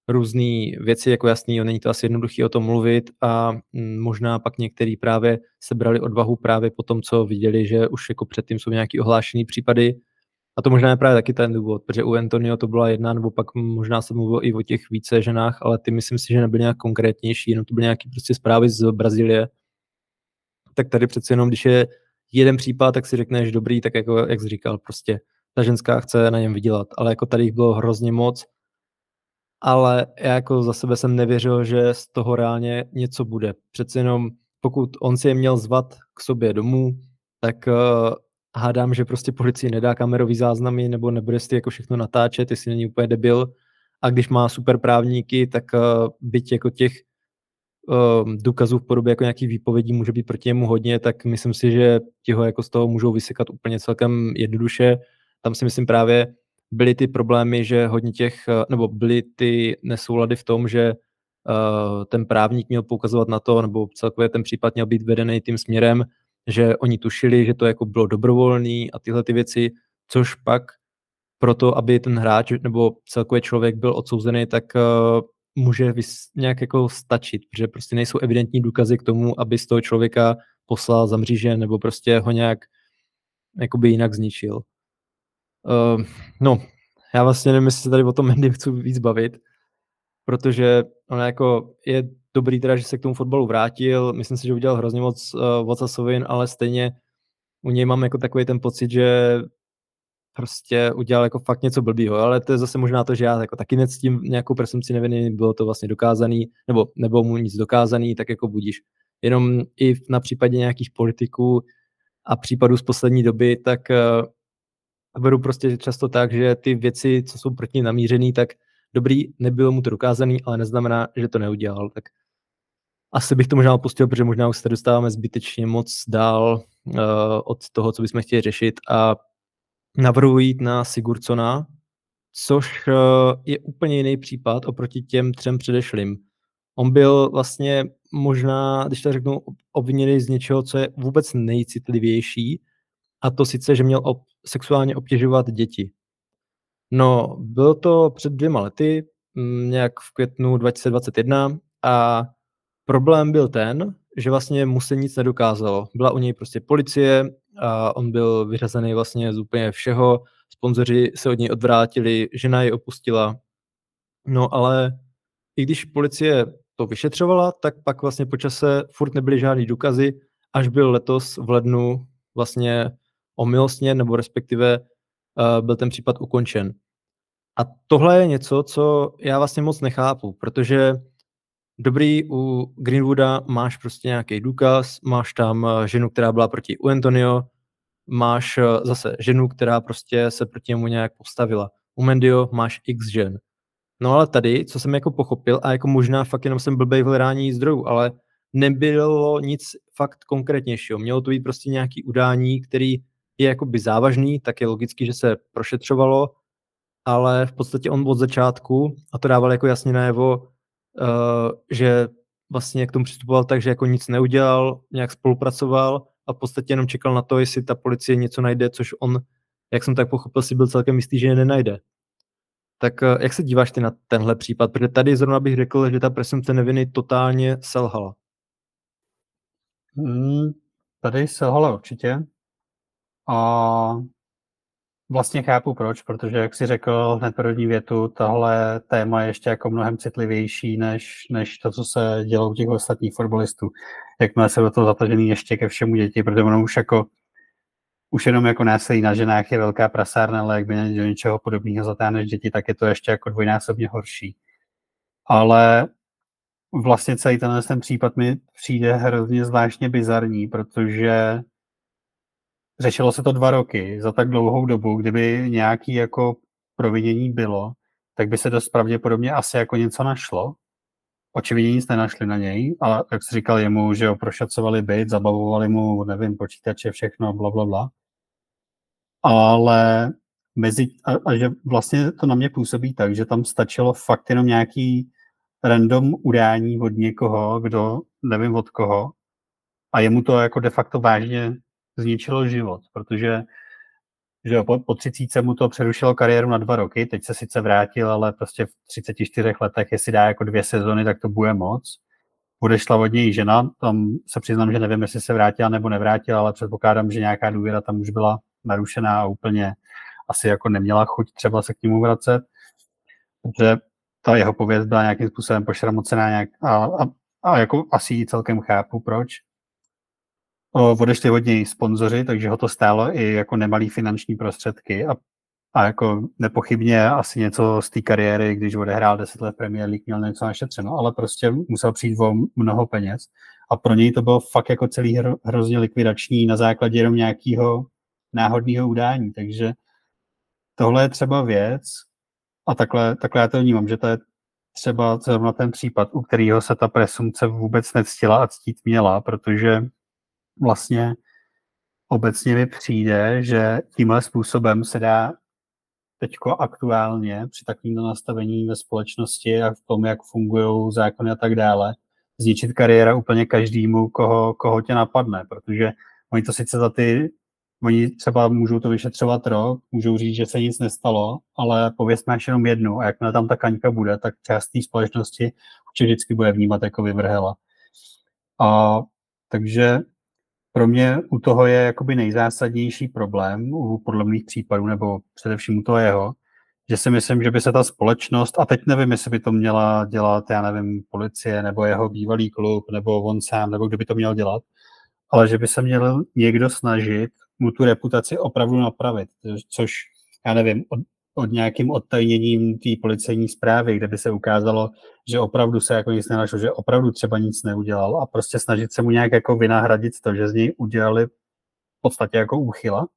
S1: různé věci, jako jasný, není to asi jednoduchý o tom mluvit a mm, možná pak některý právě sebrali odvahu právě po tom, co viděli, že už jako předtím jsou nějaký ohlášený případy. A to možná je právě taky ten důvod, protože u Antonio to byla jedna, nebo pak možná se mluvilo i o těch více ženách, ale ty myslím si, že nebyly nějak konkrétnější, jenom to byly nějaké prostě zprávy z Brazílie, tak tady přece jenom, když je jeden případ, tak si řekneš dobrý, tak jako, jak jsi říkal, prostě ta ženská chce na něm vydělat, ale jako tady jich bylo hrozně moc, ale já jako za sebe jsem nevěřil, že z toho reálně něco bude. Přece jenom pokud on si je měl zvat k sobě domů, tak uh, hádám, že prostě policii nedá kamerový záznamy nebo nebude si jako všechno natáčet, jestli není úplně debil. A když má super právníky, tak uh, byť jako těch uh, důkazů v podobě jako nějakých výpovědí může být proti němu hodně, tak myslím si, že ti ho jako z toho můžou vysekat úplně celkem jednoduše. Tam si myslím právě byly ty problémy, že hodně těch, nebo byly ty nesoulady v tom, že uh, ten právník měl poukazovat na to, nebo celkově ten případ měl být vedený tím směrem, že oni tušili, že to jako bylo dobrovolný a tyhle ty věci, což pak proto, aby ten hráč nebo celkově člověk byl odsouzený, tak uh, může vys- nějak jako stačit, protože prostě nejsou evidentní důkazy k tomu, aby z toho člověka poslal za mříže nebo prostě ho nějak jakoby jinak zničil. Uh, no, já vlastně nevím, jestli se tady o tom Mendy chci víc bavit, protože on jako je dobrý teda, že se k tomu fotbalu vrátil, myslím si, že udělal hrozně moc uh, Vocasovin, ale stejně u něj mám jako takový ten pocit, že prostě udělal jako fakt něco blbýho, ale to je zase možná to, že já jako taky nectím nějakou presumci neviny, bylo to vlastně dokázaný, nebo nebylo mu nic dokázaný, tak jako budíš. Jenom i na případě nějakých politiků a případů z poslední doby, tak uh, beru prostě často tak, že ty věci, co jsou proti namířený, tak dobrý, nebylo mu to dokázaný, ale neznamená, že to neudělal. Tak asi bych to možná opustil, protože možná už se dostáváme zbytečně moc dál uh, od toho, co bychom chtěli řešit a navrhuji jít na Sigurdsona, což uh, je úplně jiný případ oproti těm třem předešlým. On byl vlastně možná, když to řeknu, obviněný z něčeho, co je vůbec nejcitlivější, a to sice, že měl ob- sexuálně obtěžovat děti. No, bylo to před dvěma lety, mm, nějak v květnu 2021 a problém byl ten, že vlastně mu se nic nedokázalo. Byla u něj prostě policie a on byl vyřazený vlastně z úplně všeho, sponzoři se od něj odvrátili, žena ji opustila. No ale i když policie to vyšetřovala, tak pak vlastně po čase furt nebyly žádný důkazy, až byl letos v lednu vlastně omylostně, nebo respektive uh, byl ten případ ukončen. A tohle je něco, co já vlastně moc nechápu, protože dobrý, u Greenwooda máš prostě nějaký důkaz, máš tam eh, ženu, která byla proti u Antonio, máš eh, zase ženu, která prostě se proti němu nějak postavila. U Mendio máš x žen. No ale tady, co jsem jako pochopil, a jako možná fakt jenom jsem blbej v hledání zdrojů, ale nebylo nic fakt konkrétnějšího. Mělo to být prostě nějaký udání, který je jakoby závažný, tak je logicky, že se prošetřovalo, ale v podstatě on od začátku, a to dával jako jasně najevo, že vlastně k tomu přistupoval tak, že jako nic neudělal, nějak spolupracoval a v podstatě jenom čekal na to, jestli ta policie něco najde, což on, jak jsem tak pochopil, si byl celkem jistý, že je nenajde. Tak uh, jak se díváš ty na tenhle případ? Protože tady zrovna bych řekl, že ta presumpce neviny totálně selhala.
S2: Hmm, tady selhala určitě. A Vlastně chápu proč, protože jak si řekl hned první větu, tahle téma je ještě jako mnohem citlivější než, než to, co se dělo u těch ostatních fotbalistů. Jakmile se do toho zatažený ještě ke všemu děti, protože ono už jako už jenom jako násilí na ženách je velká prasárna, ale jak by do něčeho podobného zatáhneš děti, tak je to ještě jako dvojnásobně horší. Ale vlastně celý tenhle ten případ mi přijde hrozně zvláštně bizarní, protože řešilo se to dva roky, za tak dlouhou dobu, kdyby nějaký jako provinění bylo, tak by se dost pravděpodobně asi jako něco našlo. Očividně nic nenašli na něj, ale jak jsi říkal jemu, že ho prošacovali byt, zabavovali mu, nevím, počítače, všechno, bla, bla, bla. Ale mezi, a, a že vlastně to na mě působí tak, že tam stačilo fakt jenom nějaký random udání od někoho, kdo nevím od koho, a jemu to jako de facto vážně zničilo život, protože že po, po 30 mu to přerušilo kariéru na dva roky, teď se sice vrátil, ale prostě v 34 letech, jestli dá jako dvě sezony, tak to bude moc. Odešla od něj žena, tam se přiznám, že nevím, jestli se vrátila nebo nevrátila, ale předpokládám, že nějaká důvěra tam už byla narušená a úplně asi jako neměla chuť třeba se k němu vracet, protože ta jeho pověst byla nějakým způsobem pošramocená nějak a, a, a jako asi celkem chápu, proč odešli od něj sponzoři, takže ho to stálo i jako nemalý finanční prostředky a a jako nepochybně asi něco z té kariéry, když odehrál 10 let Premier League, měl něco našetřeno, ale prostě musel přijít o mnoho peněz. A pro něj to bylo fakt jako celý hro, hrozně likvidační na základě jenom nějakého náhodného udání. Takže tohle je třeba věc, a takhle, takhle já to vnímám, že to je třeba zrovna ten případ, u kterého se ta presumce vůbec nectila a ctít měla, protože vlastně obecně mi přijde, že tímhle způsobem se dá teďko aktuálně při takovém nastavení ve společnosti a v tom, jak fungují zákony a tak dále, zničit kariéra úplně každému, koho, koho tě napadne, protože oni to sice za ty, oni třeba můžou to vyšetřovat rok, můžou říct, že se nic nestalo, ale pověst máš jenom jednu a jakmile tam ta kaňka bude, tak část té společnosti určitě vždycky bude vnímat jako vyvrhela. A takže pro mě u toho je jakoby nejzásadnější problém, u podle mých případů, nebo především u toho jeho, že si myslím, že by se ta společnost, a teď nevím, jestli by to měla dělat, já nevím, policie, nebo jeho bývalý klub, nebo on sám, nebo kdo by to měl dělat, ale že by se měl někdo snažit mu tu reputaci opravdu napravit, což, já nevím, od nějakým odtajněním té policejní zprávy, kde by se ukázalo, že opravdu se jako nic nenašlo, že opravdu třeba nic neudělal a prostě snažit se mu nějak jako vynahradit to, že z něj udělali v podstatě jako úchyla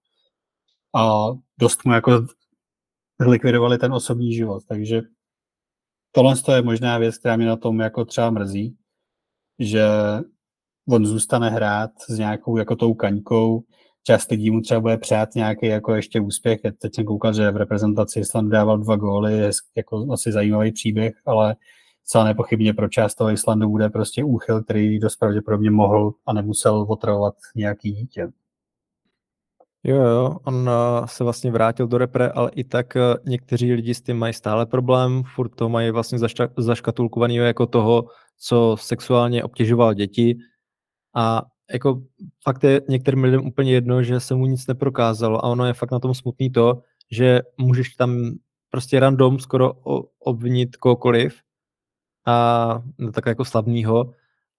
S2: a dost mu jako zlikvidovali ten osobní život. Takže tohle je možná věc, která mě na tom jako třeba mrzí, že on zůstane hrát s nějakou jako tou kaňkou, část lidí mu třeba bude přát nějaký jako ještě úspěch. Teď jsem koukal, že v reprezentaci Islandu dával dva góly, je jako asi zajímavý příběh, ale celá nepochybně pro část toho Islandu bude prostě úchyl, který dost pravděpodobně mohl a nemusel otravovat nějaký dítě.
S1: Jo, jo, on uh, se vlastně vrátil do repre, ale i tak uh, někteří lidi s tím mají stále problém, furt to mají vlastně zaška- zaškatulkovaný jako toho, co sexuálně obtěžoval děti a jako fakt je některým lidem úplně jedno, že se mu nic neprokázalo. A ono je fakt na tom smutný to, že můžeš tam prostě random skoro obvinit kohokoliv a no, tak jako slavnýho.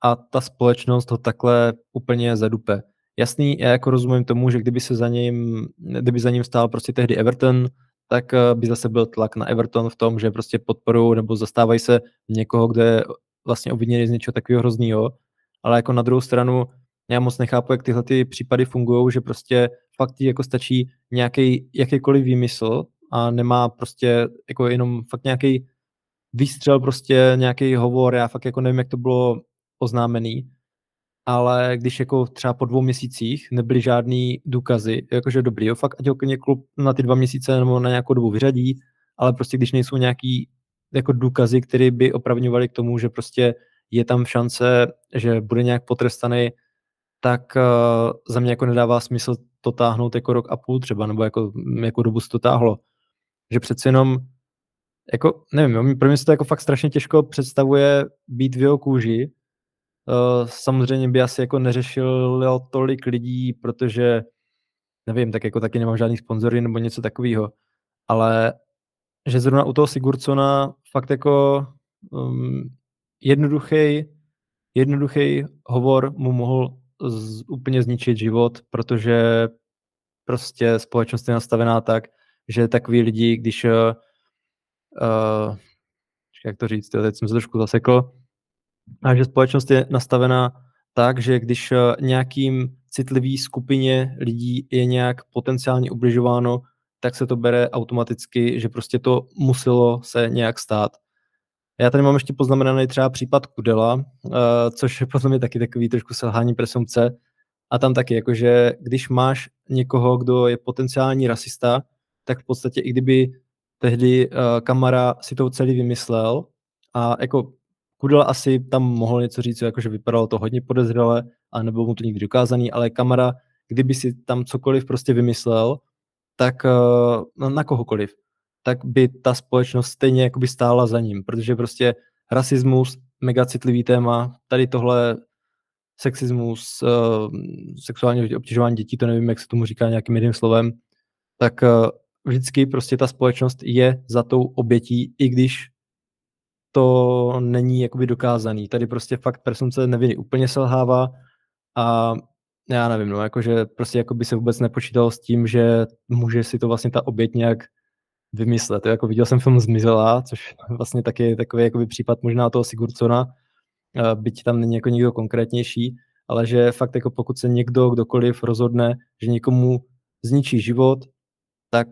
S1: A ta společnost ho takhle úplně zadupe. Jasný, já jako rozumím tomu, že kdyby se za ním, kdyby za ním stál prostě tehdy Everton, tak eh, by zase byl tlak na Everton v tom, že prostě podporují nebo zastávají se někoho, kde je vlastně obviněný z něčeho takového hroznýho, ale jako na druhou stranu já moc nechápu, jak tyhle ty případy fungují, že prostě fakt jako stačí nějaký jakýkoliv výmysl a nemá prostě jako jenom fakt nějaký výstřel, prostě nějaký hovor, já fakt jako nevím, jak to bylo oznámený, ale když jako třeba po dvou měsících nebyly žádný důkazy, jakože dobrý, jo, fakt ať ho klub na ty dva měsíce nebo na nějakou dobu vyřadí, ale prostě když nejsou nějaký jako důkazy, které by opravňovaly k tomu, že prostě je tam šance, že bude nějak potrestaný, tak uh, za mě jako nedává smysl to táhnout jako rok a půl třeba, nebo jako, jako dobu se to táhlo. Že přeci jenom, jako, nevím, pro mě se to jako fakt strašně těžko představuje být v jeho kůži. Uh, samozřejmě by asi jako neřešilo tolik lidí, protože nevím, tak jako taky nemám žádný sponzory nebo něco takového. Ale že zrovna u toho Sigurdsona fakt jako um, jednoduchý, jednoduchý hovor mu mohl z, úplně zničit život, protože prostě společnost je nastavená tak, že takový lidi, když uh, jak to říct, teď jsem se trošku zasekl, a že společnost je nastavená tak, že když uh, nějakým citlivý skupině lidí je nějak potenciálně ubližováno, tak se to bere automaticky, že prostě to muselo se nějak stát. Já tady mám ještě poznamenaný třeba případ Kudela, uh, což je podle mě taky takový trošku selhání presumce. A tam taky, jakože když máš někoho, kdo je potenciální rasista, tak v podstatě i kdyby tehdy uh, Kamara si to celý vymyslel a jako Kudela asi tam mohl něco říct, jakože vypadalo to hodně podezřele a nebylo mu to nikdy dokázaný, ale Kamara, kdyby si tam cokoliv prostě vymyslel, tak uh, na kohokoliv, tak by ta společnost stejně jakoby stála za ním, protože prostě rasismus, mega citlivý téma, tady tohle sexismus, uh, sexuální obtěžování dětí, to nevím, jak se tomu říká nějakým jiným slovem, tak uh, vždycky prostě ta společnost je za tou obětí, i když to není jakoby dokázaný. Tady prostě fakt presumce neviny úplně selhává a já nevím, no, jakože prostě jakoby se vůbec nepočítalo s tím, že může si to vlastně ta oběť nějak vymyslet. Jako viděl jsem film Zmizela, což [laughs] vlastně taky takový jakoby případ možná toho Sigurdsona, byť tam není jako někdo konkrétnější, ale že fakt jako pokud se někdo, kdokoliv rozhodne, že někomu zničí život, tak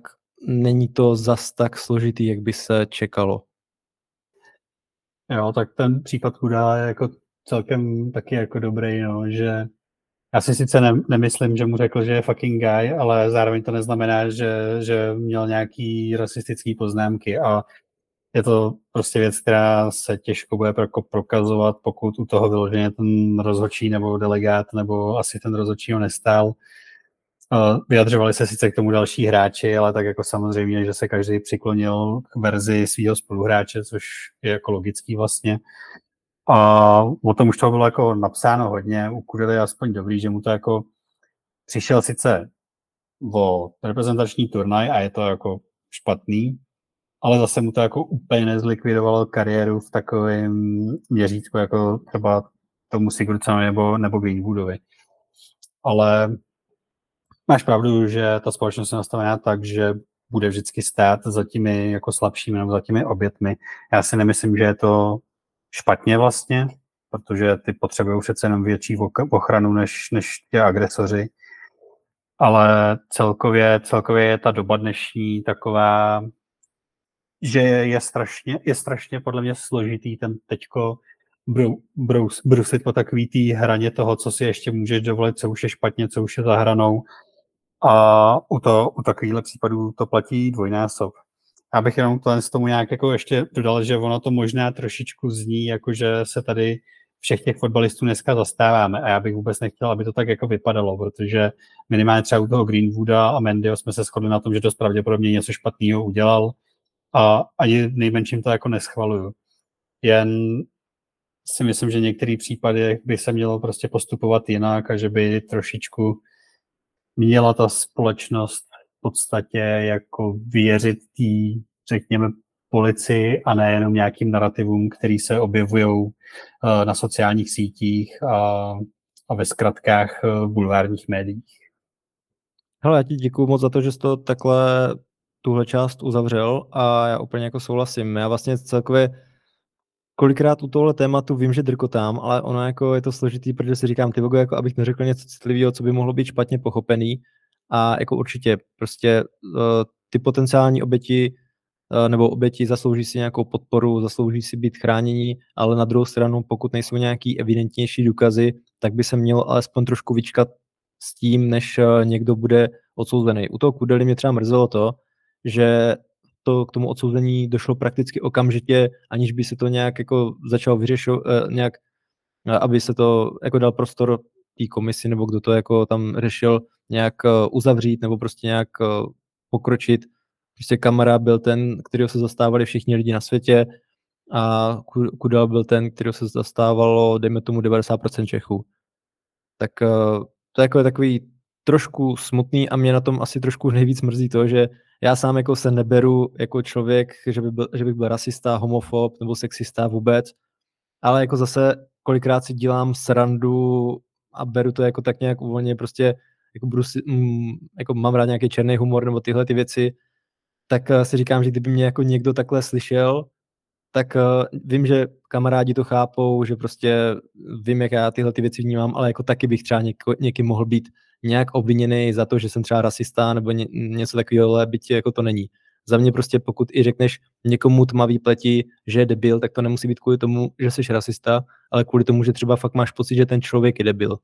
S1: není to zas tak složitý, jak by se čekalo.
S2: Jo, tak ten případ Kuda je jako celkem taky jako dobrý, no, že já si sice ne, nemyslím, že mu řekl, že je fucking guy, ale zároveň to neznamená, že, že měl nějaký rasistický poznámky a je to prostě věc, která se těžko bude prokazovat, pokud u toho vyloženě ten rozhodčí nebo delegát nebo asi ten rozhodčí ho nestál. Vyjadřovali se sice k tomu další hráči, ale tak jako samozřejmě, že se každý přiklonil k verzi svého spoluhráče, což je jako logický vlastně. A o tom už to bylo jako napsáno hodně, u Kudely aspoň dobrý, že mu to jako přišel sice o reprezentační turnaj a je to jako špatný, ale zase mu to jako úplně nezlikvidovalo kariéru v takovém měřítku, jako třeba tomu Sigurdsonovi nebo, nebo Greenwoodovi. Ale máš pravdu, že ta společnost je nastavená tak, že bude vždycky stát za těmi jako slabšími nebo za těmi obětmi. Já si nemyslím, že je to špatně vlastně, protože ty potřebují přece jenom větší ochranu než, než tě agresoři. Ale celkově, celkově je ta doba dnešní taková, že je, je, strašně, je strašně podle mě složitý ten teďko brou, brous, brusit po takový té hraně toho, co si ještě můžeš dovolit, co už je špatně, co už je za hranou. A u, to, u takovýchhle případů to platí dvojnásob. Já bych jenom to z tomu nějak jako ještě dodal, že ono to možná trošičku zní, jako že se tady všech těch fotbalistů dneska zastáváme a já bych vůbec nechtěl, aby to tak jako vypadalo, protože minimálně třeba u toho Greenwooda a Mendyho jsme se shodli na tom, že dost pravděpodobně něco špatného udělal a ani nejmenším to jako neschvaluju. Jen si myslím, že v některých případech by se mělo prostě postupovat jinak a že by trošičku měla ta společnost podstatě jako věřit tý, řekněme, policii a nejenom nějakým narrativům, který se objevují uh, na sociálních sítích a, a ve zkratkách uh, bulvárních médiích.
S1: Hele, já ti děkuji moc za to, že jsi to takhle tuhle část uzavřel a já úplně jako souhlasím. Já vlastně celkově kolikrát u tohle tématu vím, že drkotám, ale ono jako je to složitý, protože si říkám, ty jako abych neřekl něco citlivého, co by mohlo být špatně pochopený a jako určitě prostě uh, ty potenciální oběti uh, nebo oběti zaslouží si nějakou podporu, zaslouží si být chránění, ale na druhou stranu, pokud nejsou nějaký evidentnější důkazy, tak by se mělo alespoň trošku vyčkat s tím, než uh, někdo bude odsouzený. U toho Kudely mě třeba mrzelo to, že to k tomu odsouzení došlo prakticky okamžitě, aniž by se to nějak jako začalo vyřešovat, eh, nějak, eh, aby se to jako dal prostor té komisi, nebo kdo to jako tam řešil, nějak eh, uzavřít, nebo prostě nějak pokročit. Prostě kamera byl ten, kterého se zastávali všichni lidi na světě a Kudel byl ten, kterého se zastávalo, dejme tomu, 90% Čechů. Tak to je jako takový trošku smutný a mě na tom asi trošku nejvíc mrzí to, že já sám jako se neberu jako člověk, že, by byl, že bych byl rasista, homofob nebo sexista vůbec, ale jako zase kolikrát si dělám srandu a beru to jako tak nějak uvolně, prostě jako, si, mm, jako mám rád nějaký černý humor nebo tyhle ty věci, tak uh, si říkám, že kdyby mě jako někdo takhle slyšel, tak uh, vím, že kamarádi to chápou, že prostě vím, jak já tyhle ty věci vnímám, ale jako taky bych třeba něko, někým mohl být nějak obviněný za to, že jsem třeba rasista nebo ně, něco takového, ale byť jako to není. Za mě prostě pokud i řekneš někomu tmavý pleti, že je debil, tak to nemusí být kvůli tomu, že jsi rasista, ale kvůli tomu, že třeba fakt máš pocit, že ten člověk je debil.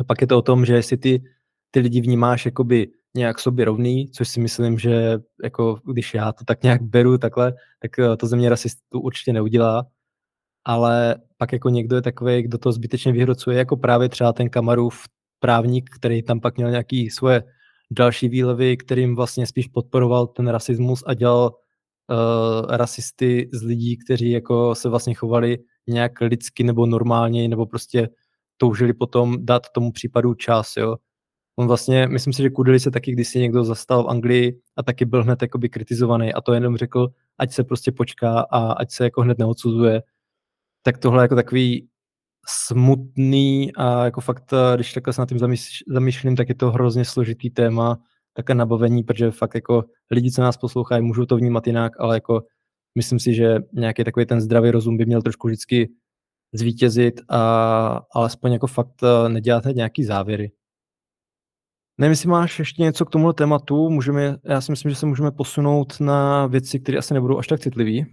S1: A pak je to o tom, že jestli ty, ty lidi vnímáš jakoby nějak sobě rovný, což si myslím, že jako když já to tak nějak beru takhle, tak eh, to ze mě rasistu určitě neudělá, ale pak jako někdo je takový, kdo to zbytečně vyhrocuje, jako právě třeba ten Kamarův právník, který tam pak měl nějaký svoje další výlevy, kterým vlastně spíš podporoval ten rasismus a dělal uh, rasisty z lidí, kteří jako se vlastně chovali nějak lidsky nebo normálně, nebo prostě toužili potom dát tomu případu čas, jo. On vlastně, myslím si, že Kudeli se taky kdysi někdo zastal v Anglii a taky byl hned jakoby kritizovaný a to jenom řekl, ať se prostě počká a ať se jako hned neodsuzuje. Tak tohle jako takový smutný a jako fakt, eh, když takhle se na tím zamýšlím, tak je to hrozně složitý téma také nabavení, protože fakt jako lidi, co nás poslouchají, můžou to vnímat jinak, ale jako myslím si, že nějaký takový ten zdravý rozum by měl trošku vždycky zvítězit a alespoň jako fakt eh, nedělat nějaký závěry. Nevím, jestli máš ještě něco k tomuhle tématu, můžeme, já si myslím, že se můžeme posunout na věci, které asi nebudou až tak citlivé.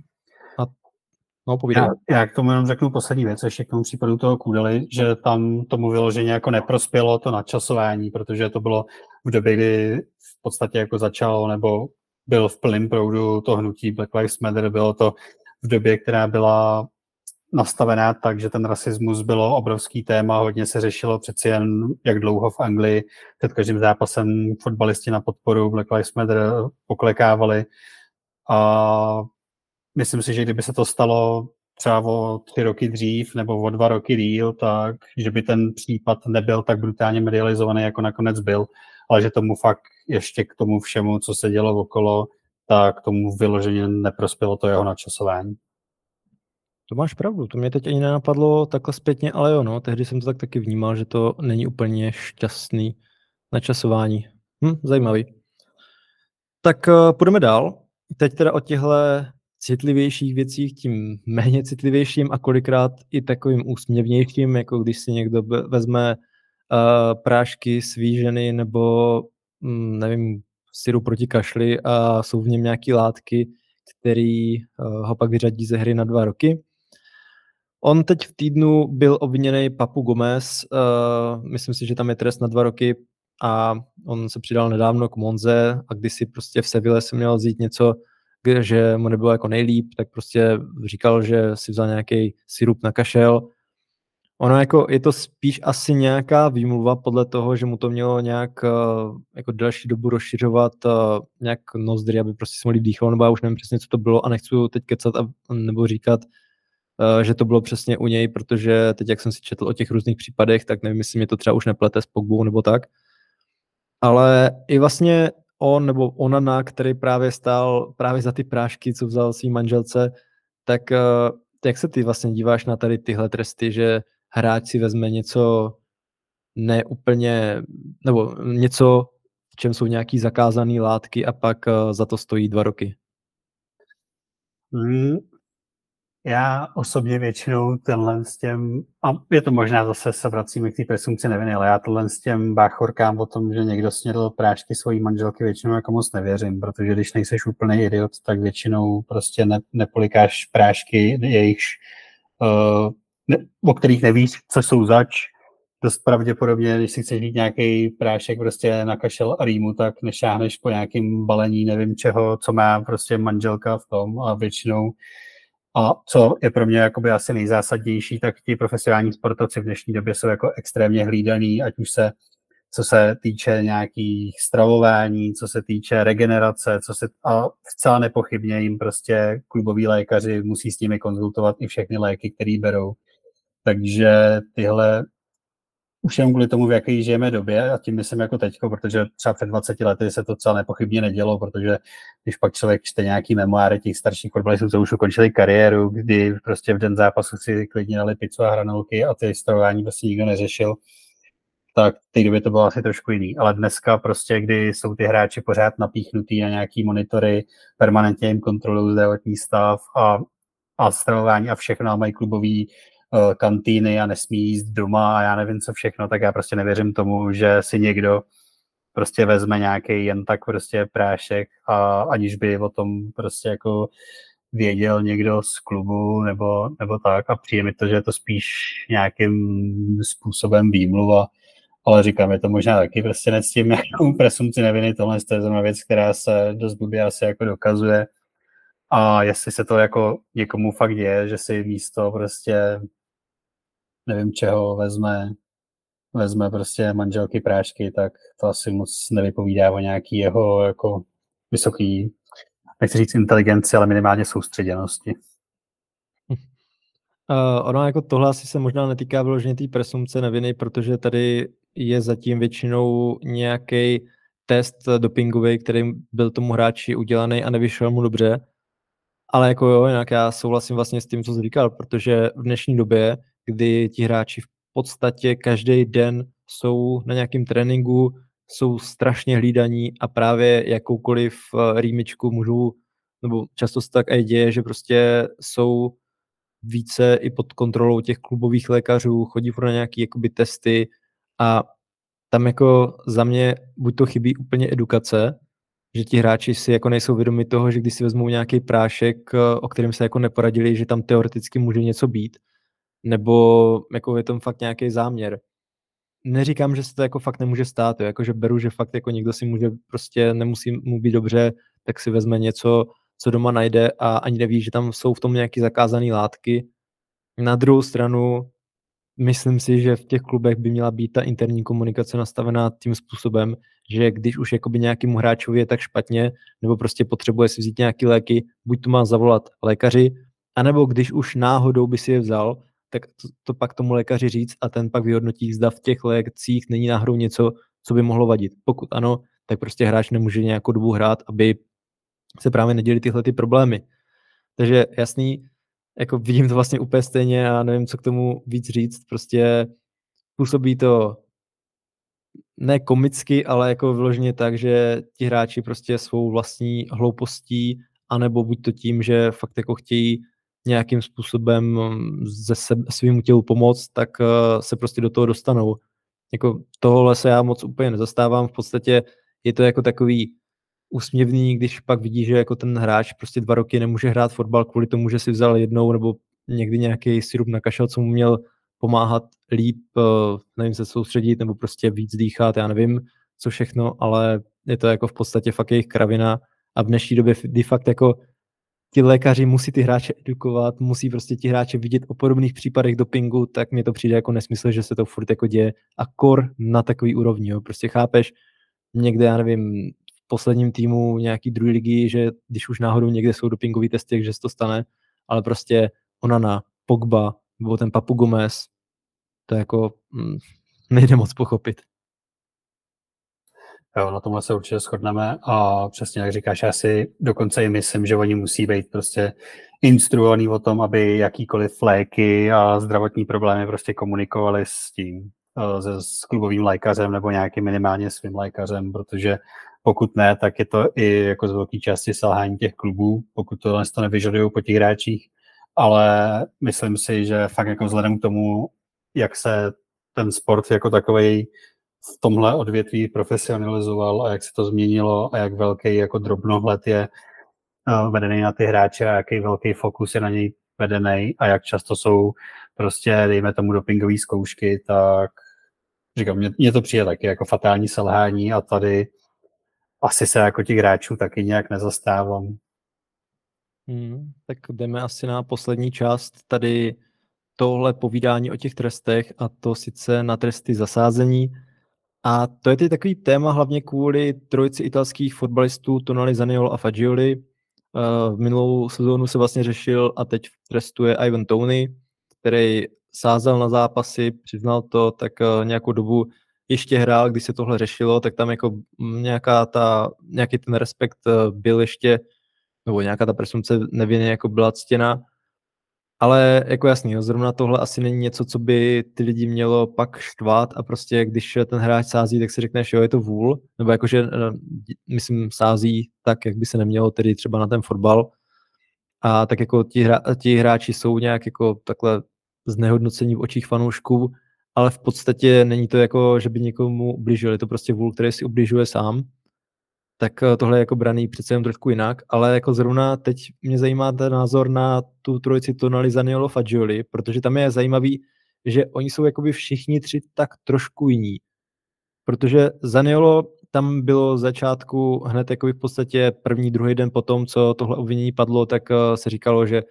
S1: No.
S2: Já, já, k tomu jenom řeknu poslední věc, ještě k tomu případu toho Kudely, že tam tomu vyloženě jako neprospělo to nadčasování, protože to bylo v době, kdy v podstatě jako začalo, nebo byl v plném proudu to hnutí Black Lives Matter, bylo to v době, která byla nastavená tak, že ten rasismus bylo obrovský téma, hodně se řešilo přeci jen, jak dlouho v Anglii před každým zápasem fotbalisti na podporu Black Lives Matter poklekávali. A myslím si, že kdyby se to stalo třeba o tři roky dřív nebo o dva roky díl, tak že by ten případ nebyl tak brutálně medializovaný, jako nakonec byl, ale že tomu fakt ještě k tomu všemu, co se dělo okolo, tak tomu vyloženě neprospělo to jeho načasování.
S1: To máš pravdu, to mě teď ani nenapadlo takhle zpětně, ale jo, no, tehdy jsem to tak taky vnímal, že to není úplně šťastný načasování. Hm, zajímavý. Tak uh, půjdeme dál. Teď teda o těchto citlivějších věcích, tím méně citlivějším a kolikrát i takovým úsměvnějším, jako když si někdo vezme uh, prášky svíženy nebo um, nevím, syru proti kašli a jsou v něm nějaké látky, který uh, ho pak vyřadí ze hry na dva roky. On teď v týdnu byl obviněný Papu Gomez, uh, myslím si, že tam je trest na dva roky a on se přidal nedávno k Monze a když si prostě v Seville se měl vzít něco, že mu nebylo jako nejlíp, tak prostě říkal, že si vzal nějaký sirup na kašel. Ono jako, je to spíš asi nějaká výmluva podle toho, že mu to mělo nějak uh, jako delší dobu rozšiřovat uh, nějak nozdry, aby prostě si mohli dýchat, nebo já už nevím přesně, co to bylo a nechci teď kecat a, nebo říkat, Eh, že to bylo přesně u něj, protože teď, jak jsem si četl o těch různých případech, tak nevím, jestli mě to třeba už neplete s Pogbou nebo tak. Ale i vlastně on nebo ona, který právě stál právě za ty prášky, co vzal svým manželce, tak eh, jak se ty vlastně díváš na tady tyhle tresty, že hráč si vezme něco neúplně, nebo něco, v čem jsou nějaký zakázané látky a pak eh, za to stojí dva roky?
S2: Já osobně většinou tenhle s těm, a je to možná zase se vracíme k té presumci neviny, ale já tohle s těm báchorkám o tom, že někdo snědl prášky svojí manželky většinou jako moc nevěřím, protože když nejseš úplný idiot, tak většinou prostě ne, nepolikáš prášky jejichž, uh, ne, o kterých nevíš, co jsou zač. Dost pravděpodobně, když si chceš mít nějaký prášek prostě na kašel a rýmu, tak nešáhneš po nějakým balení, nevím čeho, co má prostě manželka v tom a většinou a co je pro mě jakoby asi nejzásadnější, tak ti profesionální sportovci v dnešní době jsou jako extrémně hlídaný, ať už se co se týče nějakých stravování, co se týče regenerace, co se, a zcela nepochybně jim prostě kluboví lékaři musí s nimi konzultovat i všechny léky, které berou. Takže tyhle už jenom kvůli tomu, v jaké žijeme době, a tím myslím jako teďko, protože třeba před 20 lety se to celé nepochybně nedělo, protože když pak člověk čte nějaký memoáry těch starších fotbalistů, co už ukončili kariéru, kdy prostě v den zápasu si klidně dali pizzu a hranolky a ty stravování prostě nikdo neřešil, tak v té době to bylo asi trošku jiný. Ale dneska prostě, kdy jsou ty hráči pořád napíchnutý na nějaký monitory, permanentně jim kontrolují zdravotní stav a, a a všechno a mají klubový kantýny a nesmí jíst doma a já nevím co všechno, tak já prostě nevěřím tomu, že si někdo prostě vezme nějaký jen tak prostě prášek a aniž by o tom prostě jako věděl někdo z klubu nebo, nebo tak. A přijde mi to, že je to spíš nějakým způsobem výmluva, ale říkám, je to možná taky prostě nectím nějakou presumci neviny, tohle je zrovna věc, která se dost blbě asi jako dokazuje. A jestli se to jako někomu fakt děje, že si místo prostě nevím čeho vezme, vezme prostě manželky prášky, tak to asi moc nevypovídá o nějaký jeho jako vysoký, nechci říct inteligenci, ale minimálně soustředěnosti.
S1: Uh, [laughs] ono jako tohle asi se možná netýká vyloženě té presumce neviny, protože tady je zatím většinou nějaký test dopingový, který byl tomu hráči udělaný a nevyšel mu dobře. Ale jako jo, jinak já souhlasím vlastně s tím, co jsi říkal, protože v dnešní době kdy ti hráči v podstatě každý den jsou na nějakém tréninku, jsou strašně hlídaní a právě jakoukoliv eh, rýmičku můžou, nebo často se tak i děje, že prostě jsou více i pod kontrolou těch klubových lékařů, chodí pro nějaké jakoby testy a tam jako za mě buď to chybí úplně edukace, že ti hráči si jako nejsou vědomi toho, že když si vezmou nějaký prášek, eh, o kterém se jako neporadili, že tam teoreticky může něco být, nebo jako je tam fakt nějaký záměr. Neříkám, že se to jako fakt nemůže stát, jo, jako že beru, že fakt jako někdo si může prostě, nemusí mu být dobře, tak si vezme něco, co doma najde a ani neví, že tam jsou v tom nějaké zakázané látky. Na druhou stranu myslím si, že v těch klubech by měla být ta interní komunikace nastavená tím způsobem, že když už jakoby nějakému hráčovi je tak špatně, nebo prostě potřebuje si vzít nějaké léky, buď to má zavolat lékaři, anebo když už náhodou by si je vzal, tak to, to pak tomu lékaři říct a ten pak vyhodnotí, zda v těch lékcích není náhodou něco, co by mohlo vadit. Pokud ano, tak prostě hráč nemůže nějakou dobu hrát, aby se právě neděli tyhle ty problémy. Takže jasný, jako vidím to vlastně úplně stejně a nevím, co k tomu víc říct. Prostě působí to ne komicky, ale jako vyloženě tak, že ti hráči prostě svou vlastní hloupostí, anebo buď to tím, že fakt jako chtějí nějakým způsobem ze sebe, svým tělu pomoct, tak uh, se prostě do toho dostanou. Jako tohle se já moc úplně nezastávám, v podstatě je to jako takový úsměvný, když pak vidí, že jako ten hráč prostě dva roky nemůže hrát fotbal kvůli tomu, že si vzal jednou nebo někdy nějaký syrup na kašel, co mu měl pomáhat líp, uh, nevím, se soustředit nebo prostě víc dýchat, já nevím, co všechno, ale je to jako v podstatě fakt jejich kravina a v dnešní době, kdy fakt jako ti lékaři musí ty hráče edukovat, musí prostě ti hráče vidět o podobných případech dopingu, tak mi to přijde jako nesmysl, že se to furt jako děje a kor na takový úrovni, jo. prostě chápeš, někde, já nevím, v posledním týmu nějaký druhý ligy, že když už náhodou někde jsou dopingový testy, že se to stane, ale prostě ona na Pogba, nebo ten Papu Gomez, to jako mm, nejde moc pochopit.
S2: Jo, na tomhle se určitě shodneme a přesně jak říkáš, já si dokonce i myslím, že oni musí být prostě instruovaný o tom, aby jakýkoliv léky a zdravotní problémy prostě komunikovali s tím, eh, se, s klubovým lékařem nebo nějakým minimálně svým lékařem, protože pokud ne, tak je to i jako z velké části selhání těch klubů, pokud to to nevyžadují po těch hráčích, ale myslím si, že fakt jako vzhledem k tomu, jak se ten sport jako takový v tomhle odvětví profesionalizoval a jak se to změnilo a jak velký jako drobnohled je uh, vedený na ty hráče a jaký velký fokus je na něj vedený a jak často jsou prostě, dejme tomu, dopingové zkoušky, tak říkám, mně, to přijde taky jako fatální selhání a tady asi se jako těch hráčů taky nějak nezastávám.
S1: Hmm, tak jdeme asi na poslední část tady tohle povídání o těch trestech a to sice na tresty zasázení. A to je teď takový téma hlavně kvůli trojici italských fotbalistů Tonali Zaniolo a Fagioli. Uh, v minulou sezónu se vlastně řešil a teď trestuje Ivan Tony, který sázel na zápasy, přiznal to, tak uh, nějakou dobu ještě hrál, když se tohle řešilo, tak tam jako nějaká ta, nějaký ten respekt uh, byl ještě, nebo nějaká ta presumce neviny jako byla ctěna, ale jako jasný, zrovna tohle asi není něco, co by ty lidi mělo pak štvát a prostě když ten hráč sází, tak si řekneš, jo, je to vůl, nebo jakože, eh, myslím, sází tak, jak by se nemělo, tedy třeba na ten fotbal. A tak jako ti, hra, ti hráči jsou nějak jako takhle znehodnocení v očích fanoušků, ale v podstatě není to jako, že by někomu ubližil, je to prostě vůl, který si ubližuje sám tak eh, tohle je jako braný přece jen trošku jinak, ale jako zrovna teď mě zajímá ten názor na tu trojici Tonali, Zaniolo, Fagioli, protože tam je zajímavý, že oni jsou jakoby všichni tři tak trošku jiní. Protože Zaniolo tam bylo začátku hned jako v podstatě první, druhý den po tom, co tohle obvinění padlo, tak eh, se říkalo, že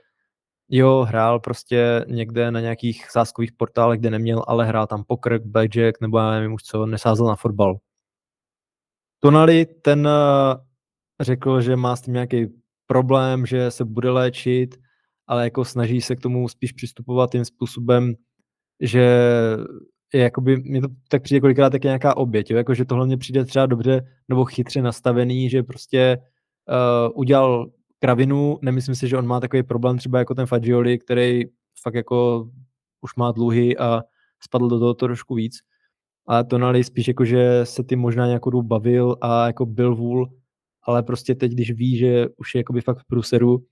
S1: jo, hrál prostě někde na nějakých sáskových portálech, kde neměl, ale hrál tam poker, blackjack, nebo já nevím už co, nesázel na fotbal. Tonali, ten eh, řekl, že má s tím nějaký problém, že se bude léčit, ale jako snaží se k tomu spíš přistupovat tím způsobem, že je jakoby, mě to tak přijde kolikrát tak nějaká oběť, jo? Jako, že tohle mě přijde třeba dobře nebo chytře nastavený, že prostě uh, udělal kravinu, nemyslím si, že on má takový problém třeba jako ten Fagioli, který fakt jako už má dluhy a spadl do toho trošku víc, ale Tonali spíš jako, že se ty možná nějakou dobu bavil a jako byl vůl, ale prostě teď, když ví, že už je jakoby fakt v průseru,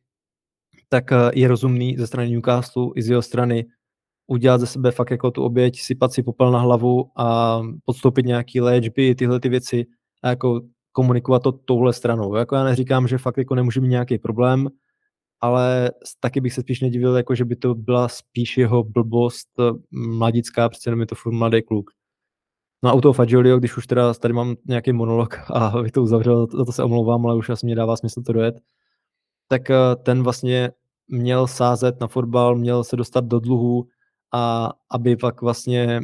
S1: tak eh, je rozumný ze strany Newcastle i z jeho strany udělat ze sebe fakt jako tu oběť, sypat si popel na hlavu a podstoupit nějaký léčby, tyhle ty věci a jako komunikovat to touhle stranou. Jako já neříkám, že fakt jako nemůže mít nějaký problém, ale taky bych se spíš nedivil, jako že by to byla spíš jeho blbost eh, mladická, přece jenom je to furt mladý kluk. No a u toho Faggiolio, když už teda tady mám nějaký monolog a [laughs] vy to uzavřel, za to se omlouvám, ale už asi mě dává smysl to dojet, tak eh, ten vlastně měl sázet na fotbal, měl se dostat do dluhu a aby pak vlastně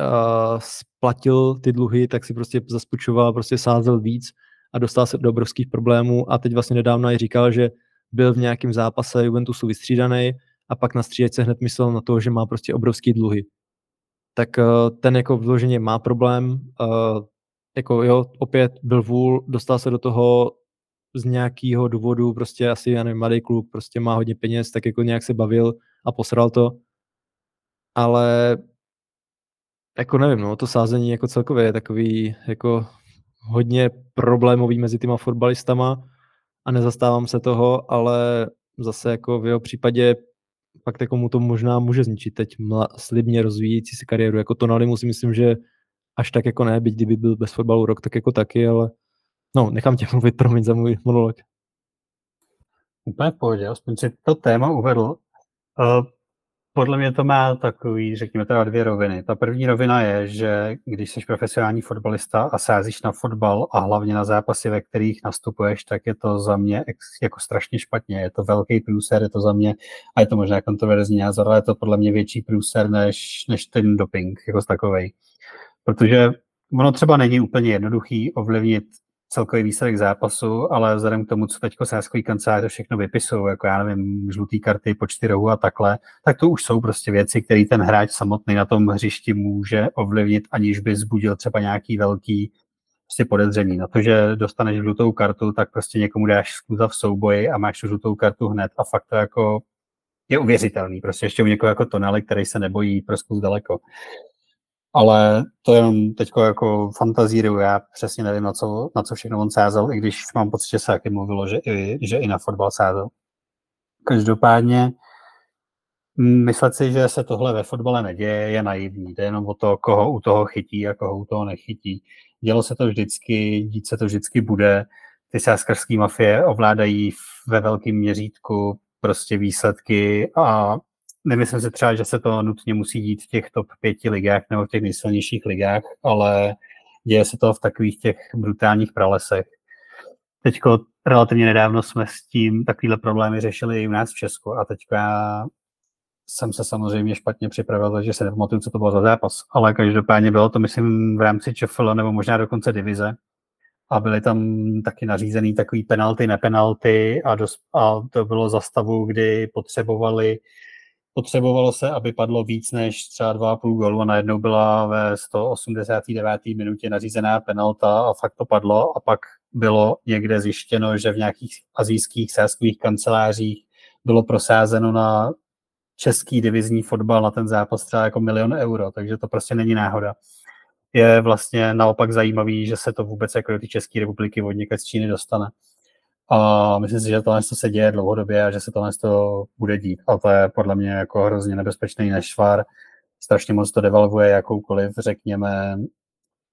S1: uh, splatil ty dluhy, tak si prostě zaspučoval, prostě sázel víc a dostal se do obrovských problémů a teď vlastně nedávno i říkal, že byl v nějakém zápase Juventusu vystřídaný a pak na střídačce hned myslel na to, že má prostě obrovský dluhy. Tak uh, ten jako vloženě má problém, uh, jako jo, opět byl vůl, dostal se do toho z nějakého důvodu, prostě asi, já nevím, mladý kluk, prostě má hodně peněz, tak jako nějak se bavil a posral to. Ale jako nevím, no, to sázení jako celkově je takový jako hodně problémový mezi těma fotbalistama a nezastávám se toho, ale zase jako v jeho případě fakt jako mu to možná může zničit teď mla, slibně rozvíjící si kariéru. Jako Tonali mu si myslím, že až tak jako ne, byť kdyby byl bez fotbalu rok, tak jako taky, ale no, nechám tě [laughs] mluvit, promiň za můj monolog.
S2: Úplně v pohodě, aspoň si to téma uvedl. Uh, podle mě to má takový, řekněme teda dvě roviny. Ta první rovina je, že když jsi profesionální fotbalista a sázíš na fotbal a hlavně na zápasy, ve kterých nastupuješ, tak je to za mě jako strašně špatně. Je to velký průser, je to za mě, a je to možná kontroverzní názor, ale je to podle mě větší průser než, než ten doping jako takovej. Protože ono třeba není úplně jednoduchý ovlivnit celkový výsledek zápasu, ale vzhledem k tomu, co teď sáskový kanceláře všechno vypisují, jako já nevím, žlutý karty po čtyřou a takhle, tak to už jsou prostě věci, které ten hráč samotný na tom hřišti může ovlivnit, aniž by zbudil třeba nějaký velký prostě podezření. Na to, že dostaneš žlutou kartu, tak prostě někomu dáš skluza v souboji a máš tu žlutou kartu hned a fakt to jako je uvěřitelný. Prostě ještě u někoho jako Tonali, který se nebojí prostě daleko ale to jenom teď jako fantazíru, já přesně nevím, na co, na co všechno on sázel, i když mám pocit, že se taky mluvilo, že i, že i na fotbal sázel. Každopádně myslet si, že se tohle ve fotbale neděje, je naivní. Jde jenom o to, koho u toho chytí a koho u toho nechytí. Dělo se to vždycky, dít se to vždycky bude. Ty sáskarské mafie ovládají ve velkém měřítku prostě výsledky a nemyslím si třeba, že se to nutně musí dít v těch top pěti ligách nebo v těch nejsilnějších ligách, ale děje se to v takových těch brutálních pralesech. Teďko relativně nedávno jsme s tím takovýhle problémy řešili i u nás v Česku a teďka jsem se samozřejmě špatně připravil, takže se nepamatuju, co to bylo za zápas. Ale každopádně bylo to, myslím, v rámci ČFL nebo možná dokonce divize. A byly tam taky nařízený takový penalty, nepenalty a, dos- a to bylo za stavu, kdy potřebovali potřebovalo se, aby padlo víc než třeba 2,5 gólu a najednou byla ve 189. minutě nařízená penalta a fakt to padlo a pak bylo někde zjištěno, že v nějakých azijských sáskových kancelářích bylo prosázeno na český divizní fotbal na ten zápas třeba jako milion euro, takže to prostě není náhoda. Je vlastně naopak zajímavý, že se to vůbec jako do té České republiky od z Číny dostane. A myslím si, že tohle se děje dlouhodobě a že se tohle bude dít. A to je podle mě jako hrozně nebezpečný nešvar. Strašně moc to devalvuje jakoukoliv, řekněme,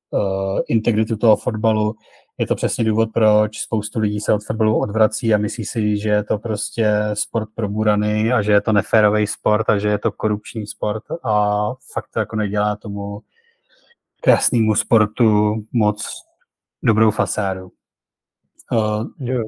S2: uh, integritu toho fotbalu. Je to přesně důvod, proč spoustu lidí se od fotbalu odvrací a myslí si, že je to prostě sport proburaný a že je to neférový sport a že je to korupční sport a fakt to jako nedělá tomu krásnému sportu moc dobrou fasádu. Uh.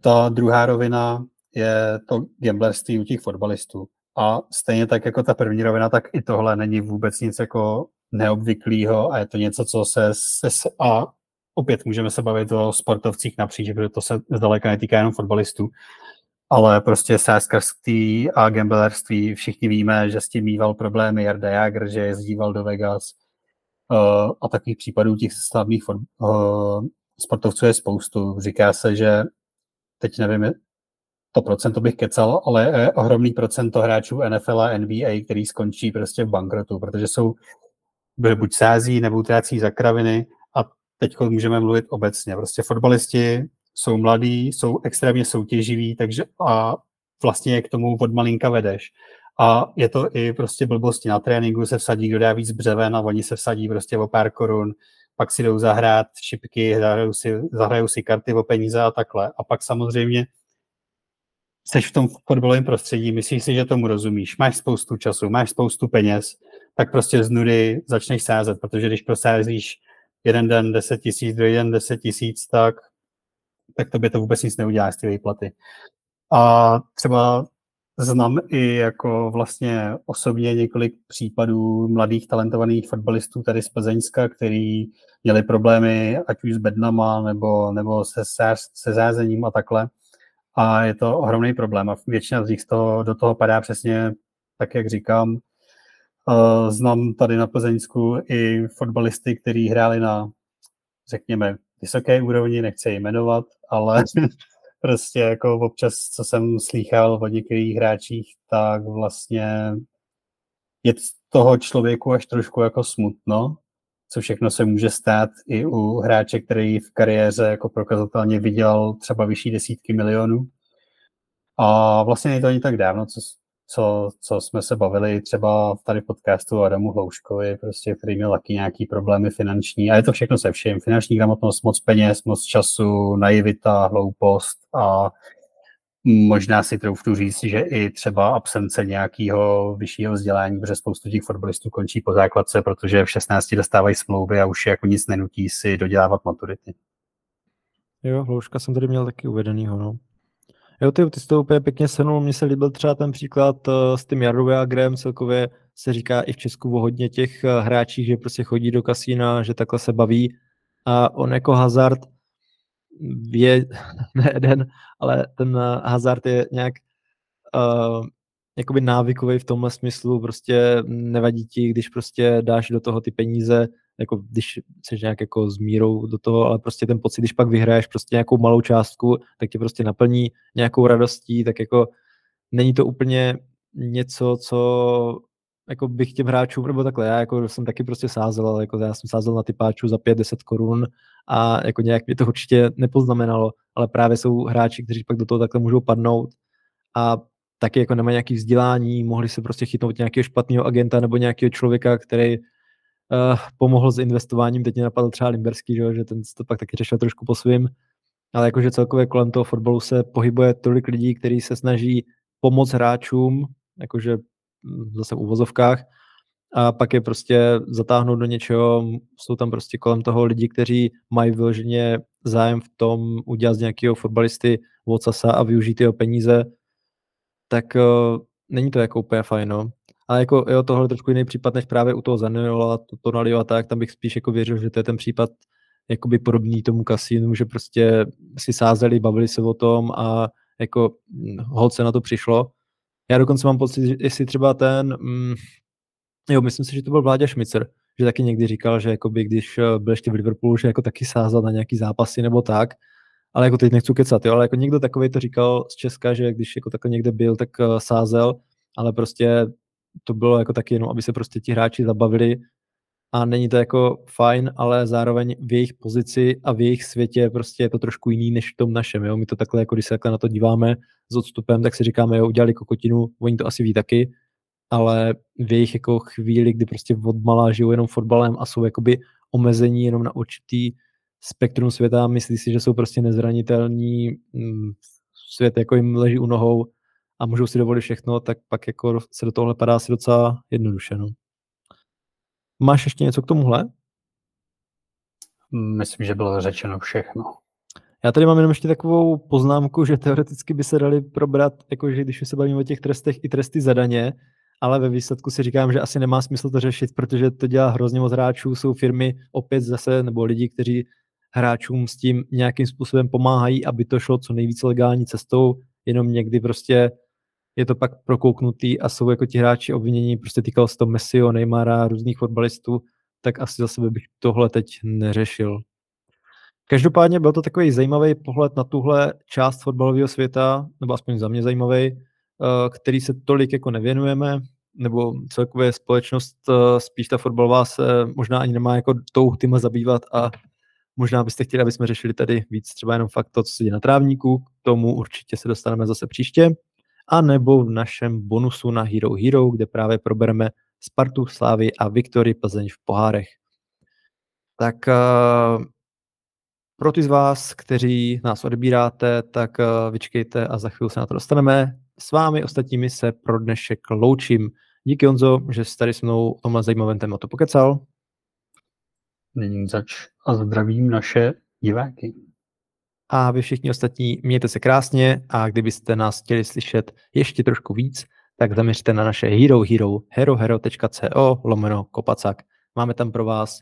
S2: Ta druhá rovina je to gamblerství u těch fotbalistů. A stejně tak jako ta první rovina, tak i tohle není vůbec nic jako neobvyklého a je to něco, co se, se a opět můžeme se bavit o sportovcích napříč, protože to se zdaleka netýká jenom fotbalistů, ale prostě sáskarství a gamblerství, všichni víme, že s tím mýval problémy Jarda Jager, že jezdíval do Vegas uh, a takových případů těch slavných uh, sportovců je spoustu. Říká se, že teď nevím, to procento bych kecal, ale je ohromný procento hráčů NFL a NBA, který skončí prostě v bankrotu, protože jsou buď sází nebo utrácí za kraviny a teď můžeme mluvit obecně. Prostě fotbalisti jsou mladí, jsou extrémně soutěživí, takže a vlastně k tomu od malinka vedeš. A je to i prostě blbosti na tréninku, se vsadí, kdo dá víc břeven a oni se vsadí prostě o pár korun, pak si jdou zahrát šipky, zahrajou si, zahrajou si karty o peníze a takhle. A pak samozřejmě seš v tom fotbalovém prostředí, myslíš si, že tomu rozumíš, máš spoustu času, máš spoustu peněz, tak prostě z nudy začneš sázet, protože když prosázíš jeden den 10 tisíc, druhý den 10 tisíc, tak, tak tobě to vůbec nic neudělá z ty výplaty. A třeba znám i jako vlastně osobně několik případů mladých talentovaných fotbalistů tady z Plzeňska, který měli problémy ať už s bednama nebo, nebo se, se zázením a takhle. A je to ohromný problém a většina z nich z toho, do toho padá přesně tak, jak říkám. Znám tady na Plzeňsku i fotbalisty, kteří hráli na, řekněme, vysoké úrovni, nechci jmenovat, ale [laughs] prostě jako občas, co jsem slýchal od některých hráčích, tak vlastně je z toho člověku až trošku jako smutno, co všechno se může stát i u hráče, který v kariéře jako prokazatelně vydělal třeba vyšší desítky milionů. A vlastně není to ani tak dávno, co, co, co jsme se bavili třeba tady v podcastu Adamu Hlouškovi, prostě, který měl taky nějaký problémy finanční. A je to všechno se vším. Finanční gramotnost, moc peněz, moc času, naivita, hloupost a možná si troufnu říct, že i třeba absence nějakého vyššího vzdělání, protože spoustu těch fotbalistů končí po základce, protože v 16 dostávají smlouvy a už jako nic nenutí si dodělávat maturity.
S1: Jo, Hlouška jsem tady měl taky uvedenýho, no. Jo, ty, ty jsi to úplně pěkně senul. Mně se líbil třeba ten příklad uh, s tím Jardoviagrem, celkově se říká i v Česku o hodně těch uh, hráčích, že prostě chodí do kasína, že takhle se baví. A on jako hazard je, [laughs] ne jeden, ale ten uh, hazard je nějak uh, jakoby návykový v tomhle smyslu, prostě nevadí ti, když prostě dáš do toho ty peníze, jako když jsi nějak jako s mírou do toho, ale prostě ten pocit, když pak vyhraješ prostě nějakou malou částku, tak tě prostě naplní nějakou radostí, tak jako není to úplně něco, co jako bych těm hráčům, nebo takhle, já jako jsem taky prostě sázel, ale jako já jsem sázel na typáčů za 5-10 korun a jako nějak mě to určitě nepoznamenalo, ale právě jsou hráči, kteří pak do toho takhle můžou padnout a taky jako nemají nějaký vzdělání, mohli se prostě chytnout nějakého špatného agenta nebo nějakého člověka, který uh, pomohl s investováním, teď mě napadl třeba Limberský, že, že ten to pak taky řešil trošku po svým, ale jakože celkově kolem toho fotbalu se pohybuje tolik lidí, kteří se snaží pomoct hráčům, jakože hm, zase v uvozovkách, a pak je prostě zatáhnout do něčeho, jsou tam prostě kolem toho lidi, kteří mají vyloženě zájem v tom udělat z nějakého fotbalisty Vocasa a využít jeho peníze, tak uh, není to jako úplně fajn, no. Ale jako jo, tohle je trošku jiný případ, než právě u toho Zaniola, to Tonalio a tak, tam bych spíš jako věřil, že to je ten případ jakoby podobný tomu kasínu, že prostě si sázeli, bavili se o tom a jako hm, holce na to přišlo. Já dokonce mám pocit, že jestli třeba ten, mm, jo, myslím si, že to byl Vláďa Šmicer, že taky někdy říkal, že jakoby, když eh, byl ještě v Liverpoolu, že jako taky sázal na nějaký zápasy nebo tak, ale jako teď nechci kecat, jo, ale jako někdo takový to říkal z Česka, že když jako takhle někde byl, tak uh, sázel, ale prostě to bylo jako taky jenom, aby se prostě ti hráči zabavili a není to jako fajn, ale zároveň v jejich pozici a v jejich světě prostě je to trošku jiný než v tom našem, jo. My to takhle, jako když se takhle na to díváme s odstupem, tak si říkáme, jo, udělali kokotinu, oni to asi ví taky, ale v jejich jako chvíli, kdy prostě odmala žijou jenom fotbalem a jsou jakoby omezení jenom na určitý spektrum světa, myslí si, že jsou prostě nezranitelní, mm, svět jako jim leží u nohou a můžou si dovolit všechno, tak pak jako se do tohle padá asi docela jednoduše. No. Máš ještě něco k tomuhle?
S2: Myslím, že bylo řečeno všechno.
S1: Já tady mám jenom ještě takovou poznámku, že teoreticky by se dali probrat, jakože když se bavíme o těch trestech, i tresty za daně, ale ve výsledku si říkám, že asi nemá smysl to řešit, protože to dělá hrozně moc hráčů, jsou firmy opět zase, nebo lidi, kteří hráčům s tím nějakým způsobem pomáhají, aby to šlo co nejvíce legální cestou, jenom někdy prostě je to pak prokouknutý a jsou jako ti hráči obvinění, prostě týkalo se to Messiho, Neymara, různých fotbalistů, tak asi za sebe bych tohle teď neřešil. Každopádně byl to takový zajímavý pohled na tuhle část fotbalového světa, nebo aspoň za mě zajímavý, eh, který se tolik jako nevěnujeme. nebo celkově společnost, spíš ta fotbalová se možná ani nemá jako tou týma zabývat a možná byste chtěli, aby jsme řešili tady víc třeba jenom fakt to, co se děje na trávníku, k tomu určitě se dostaneme zase příště, a nebo v našem bonusu na Hero Hero, kde právě probereme Spartu, Slávy a Viktory Plzeň v pohárech. Tak uh, pro ty z vás, kteří nás odebíráte, tak uh, vyčkejte a za chvíli se na to dostaneme. S vámi ostatními se pro dnešek loučím. Díky Honzo, že jsi tady s mnou o tomhle zajímavém tématu pokecal.
S2: Není zač a zdravím naše diváky.
S1: A vy všichni ostatní mějte se krásně a kdybyste nás chtěli slyšet ještě trošku víc, tak zaměřte na naše Hero Hero, herohero.co lomeno kopacak. Máme tam pro vás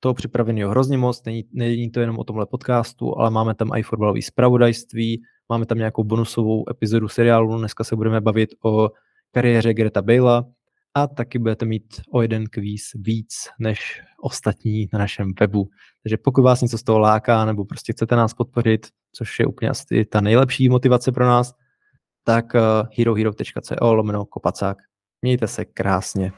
S1: toho připraveného hrozně moc, není, není to jenom o tomhle podcastu, ale máme tam i fotbalové zpravodajství, máme tam nějakou bonusovou epizodu seriálu, dneska se budeme bavit o kariéře Greta Bale'a a taky budete mít o jeden kvíz víc než ostatní na našem webu. Takže pokud vás něco z toho láká nebo prostě chcete nás podpořit, což je úplně asi ta nejlepší motivace pro nás, tak uh, herohero.co lomeno kopacák. Mějte se krásně.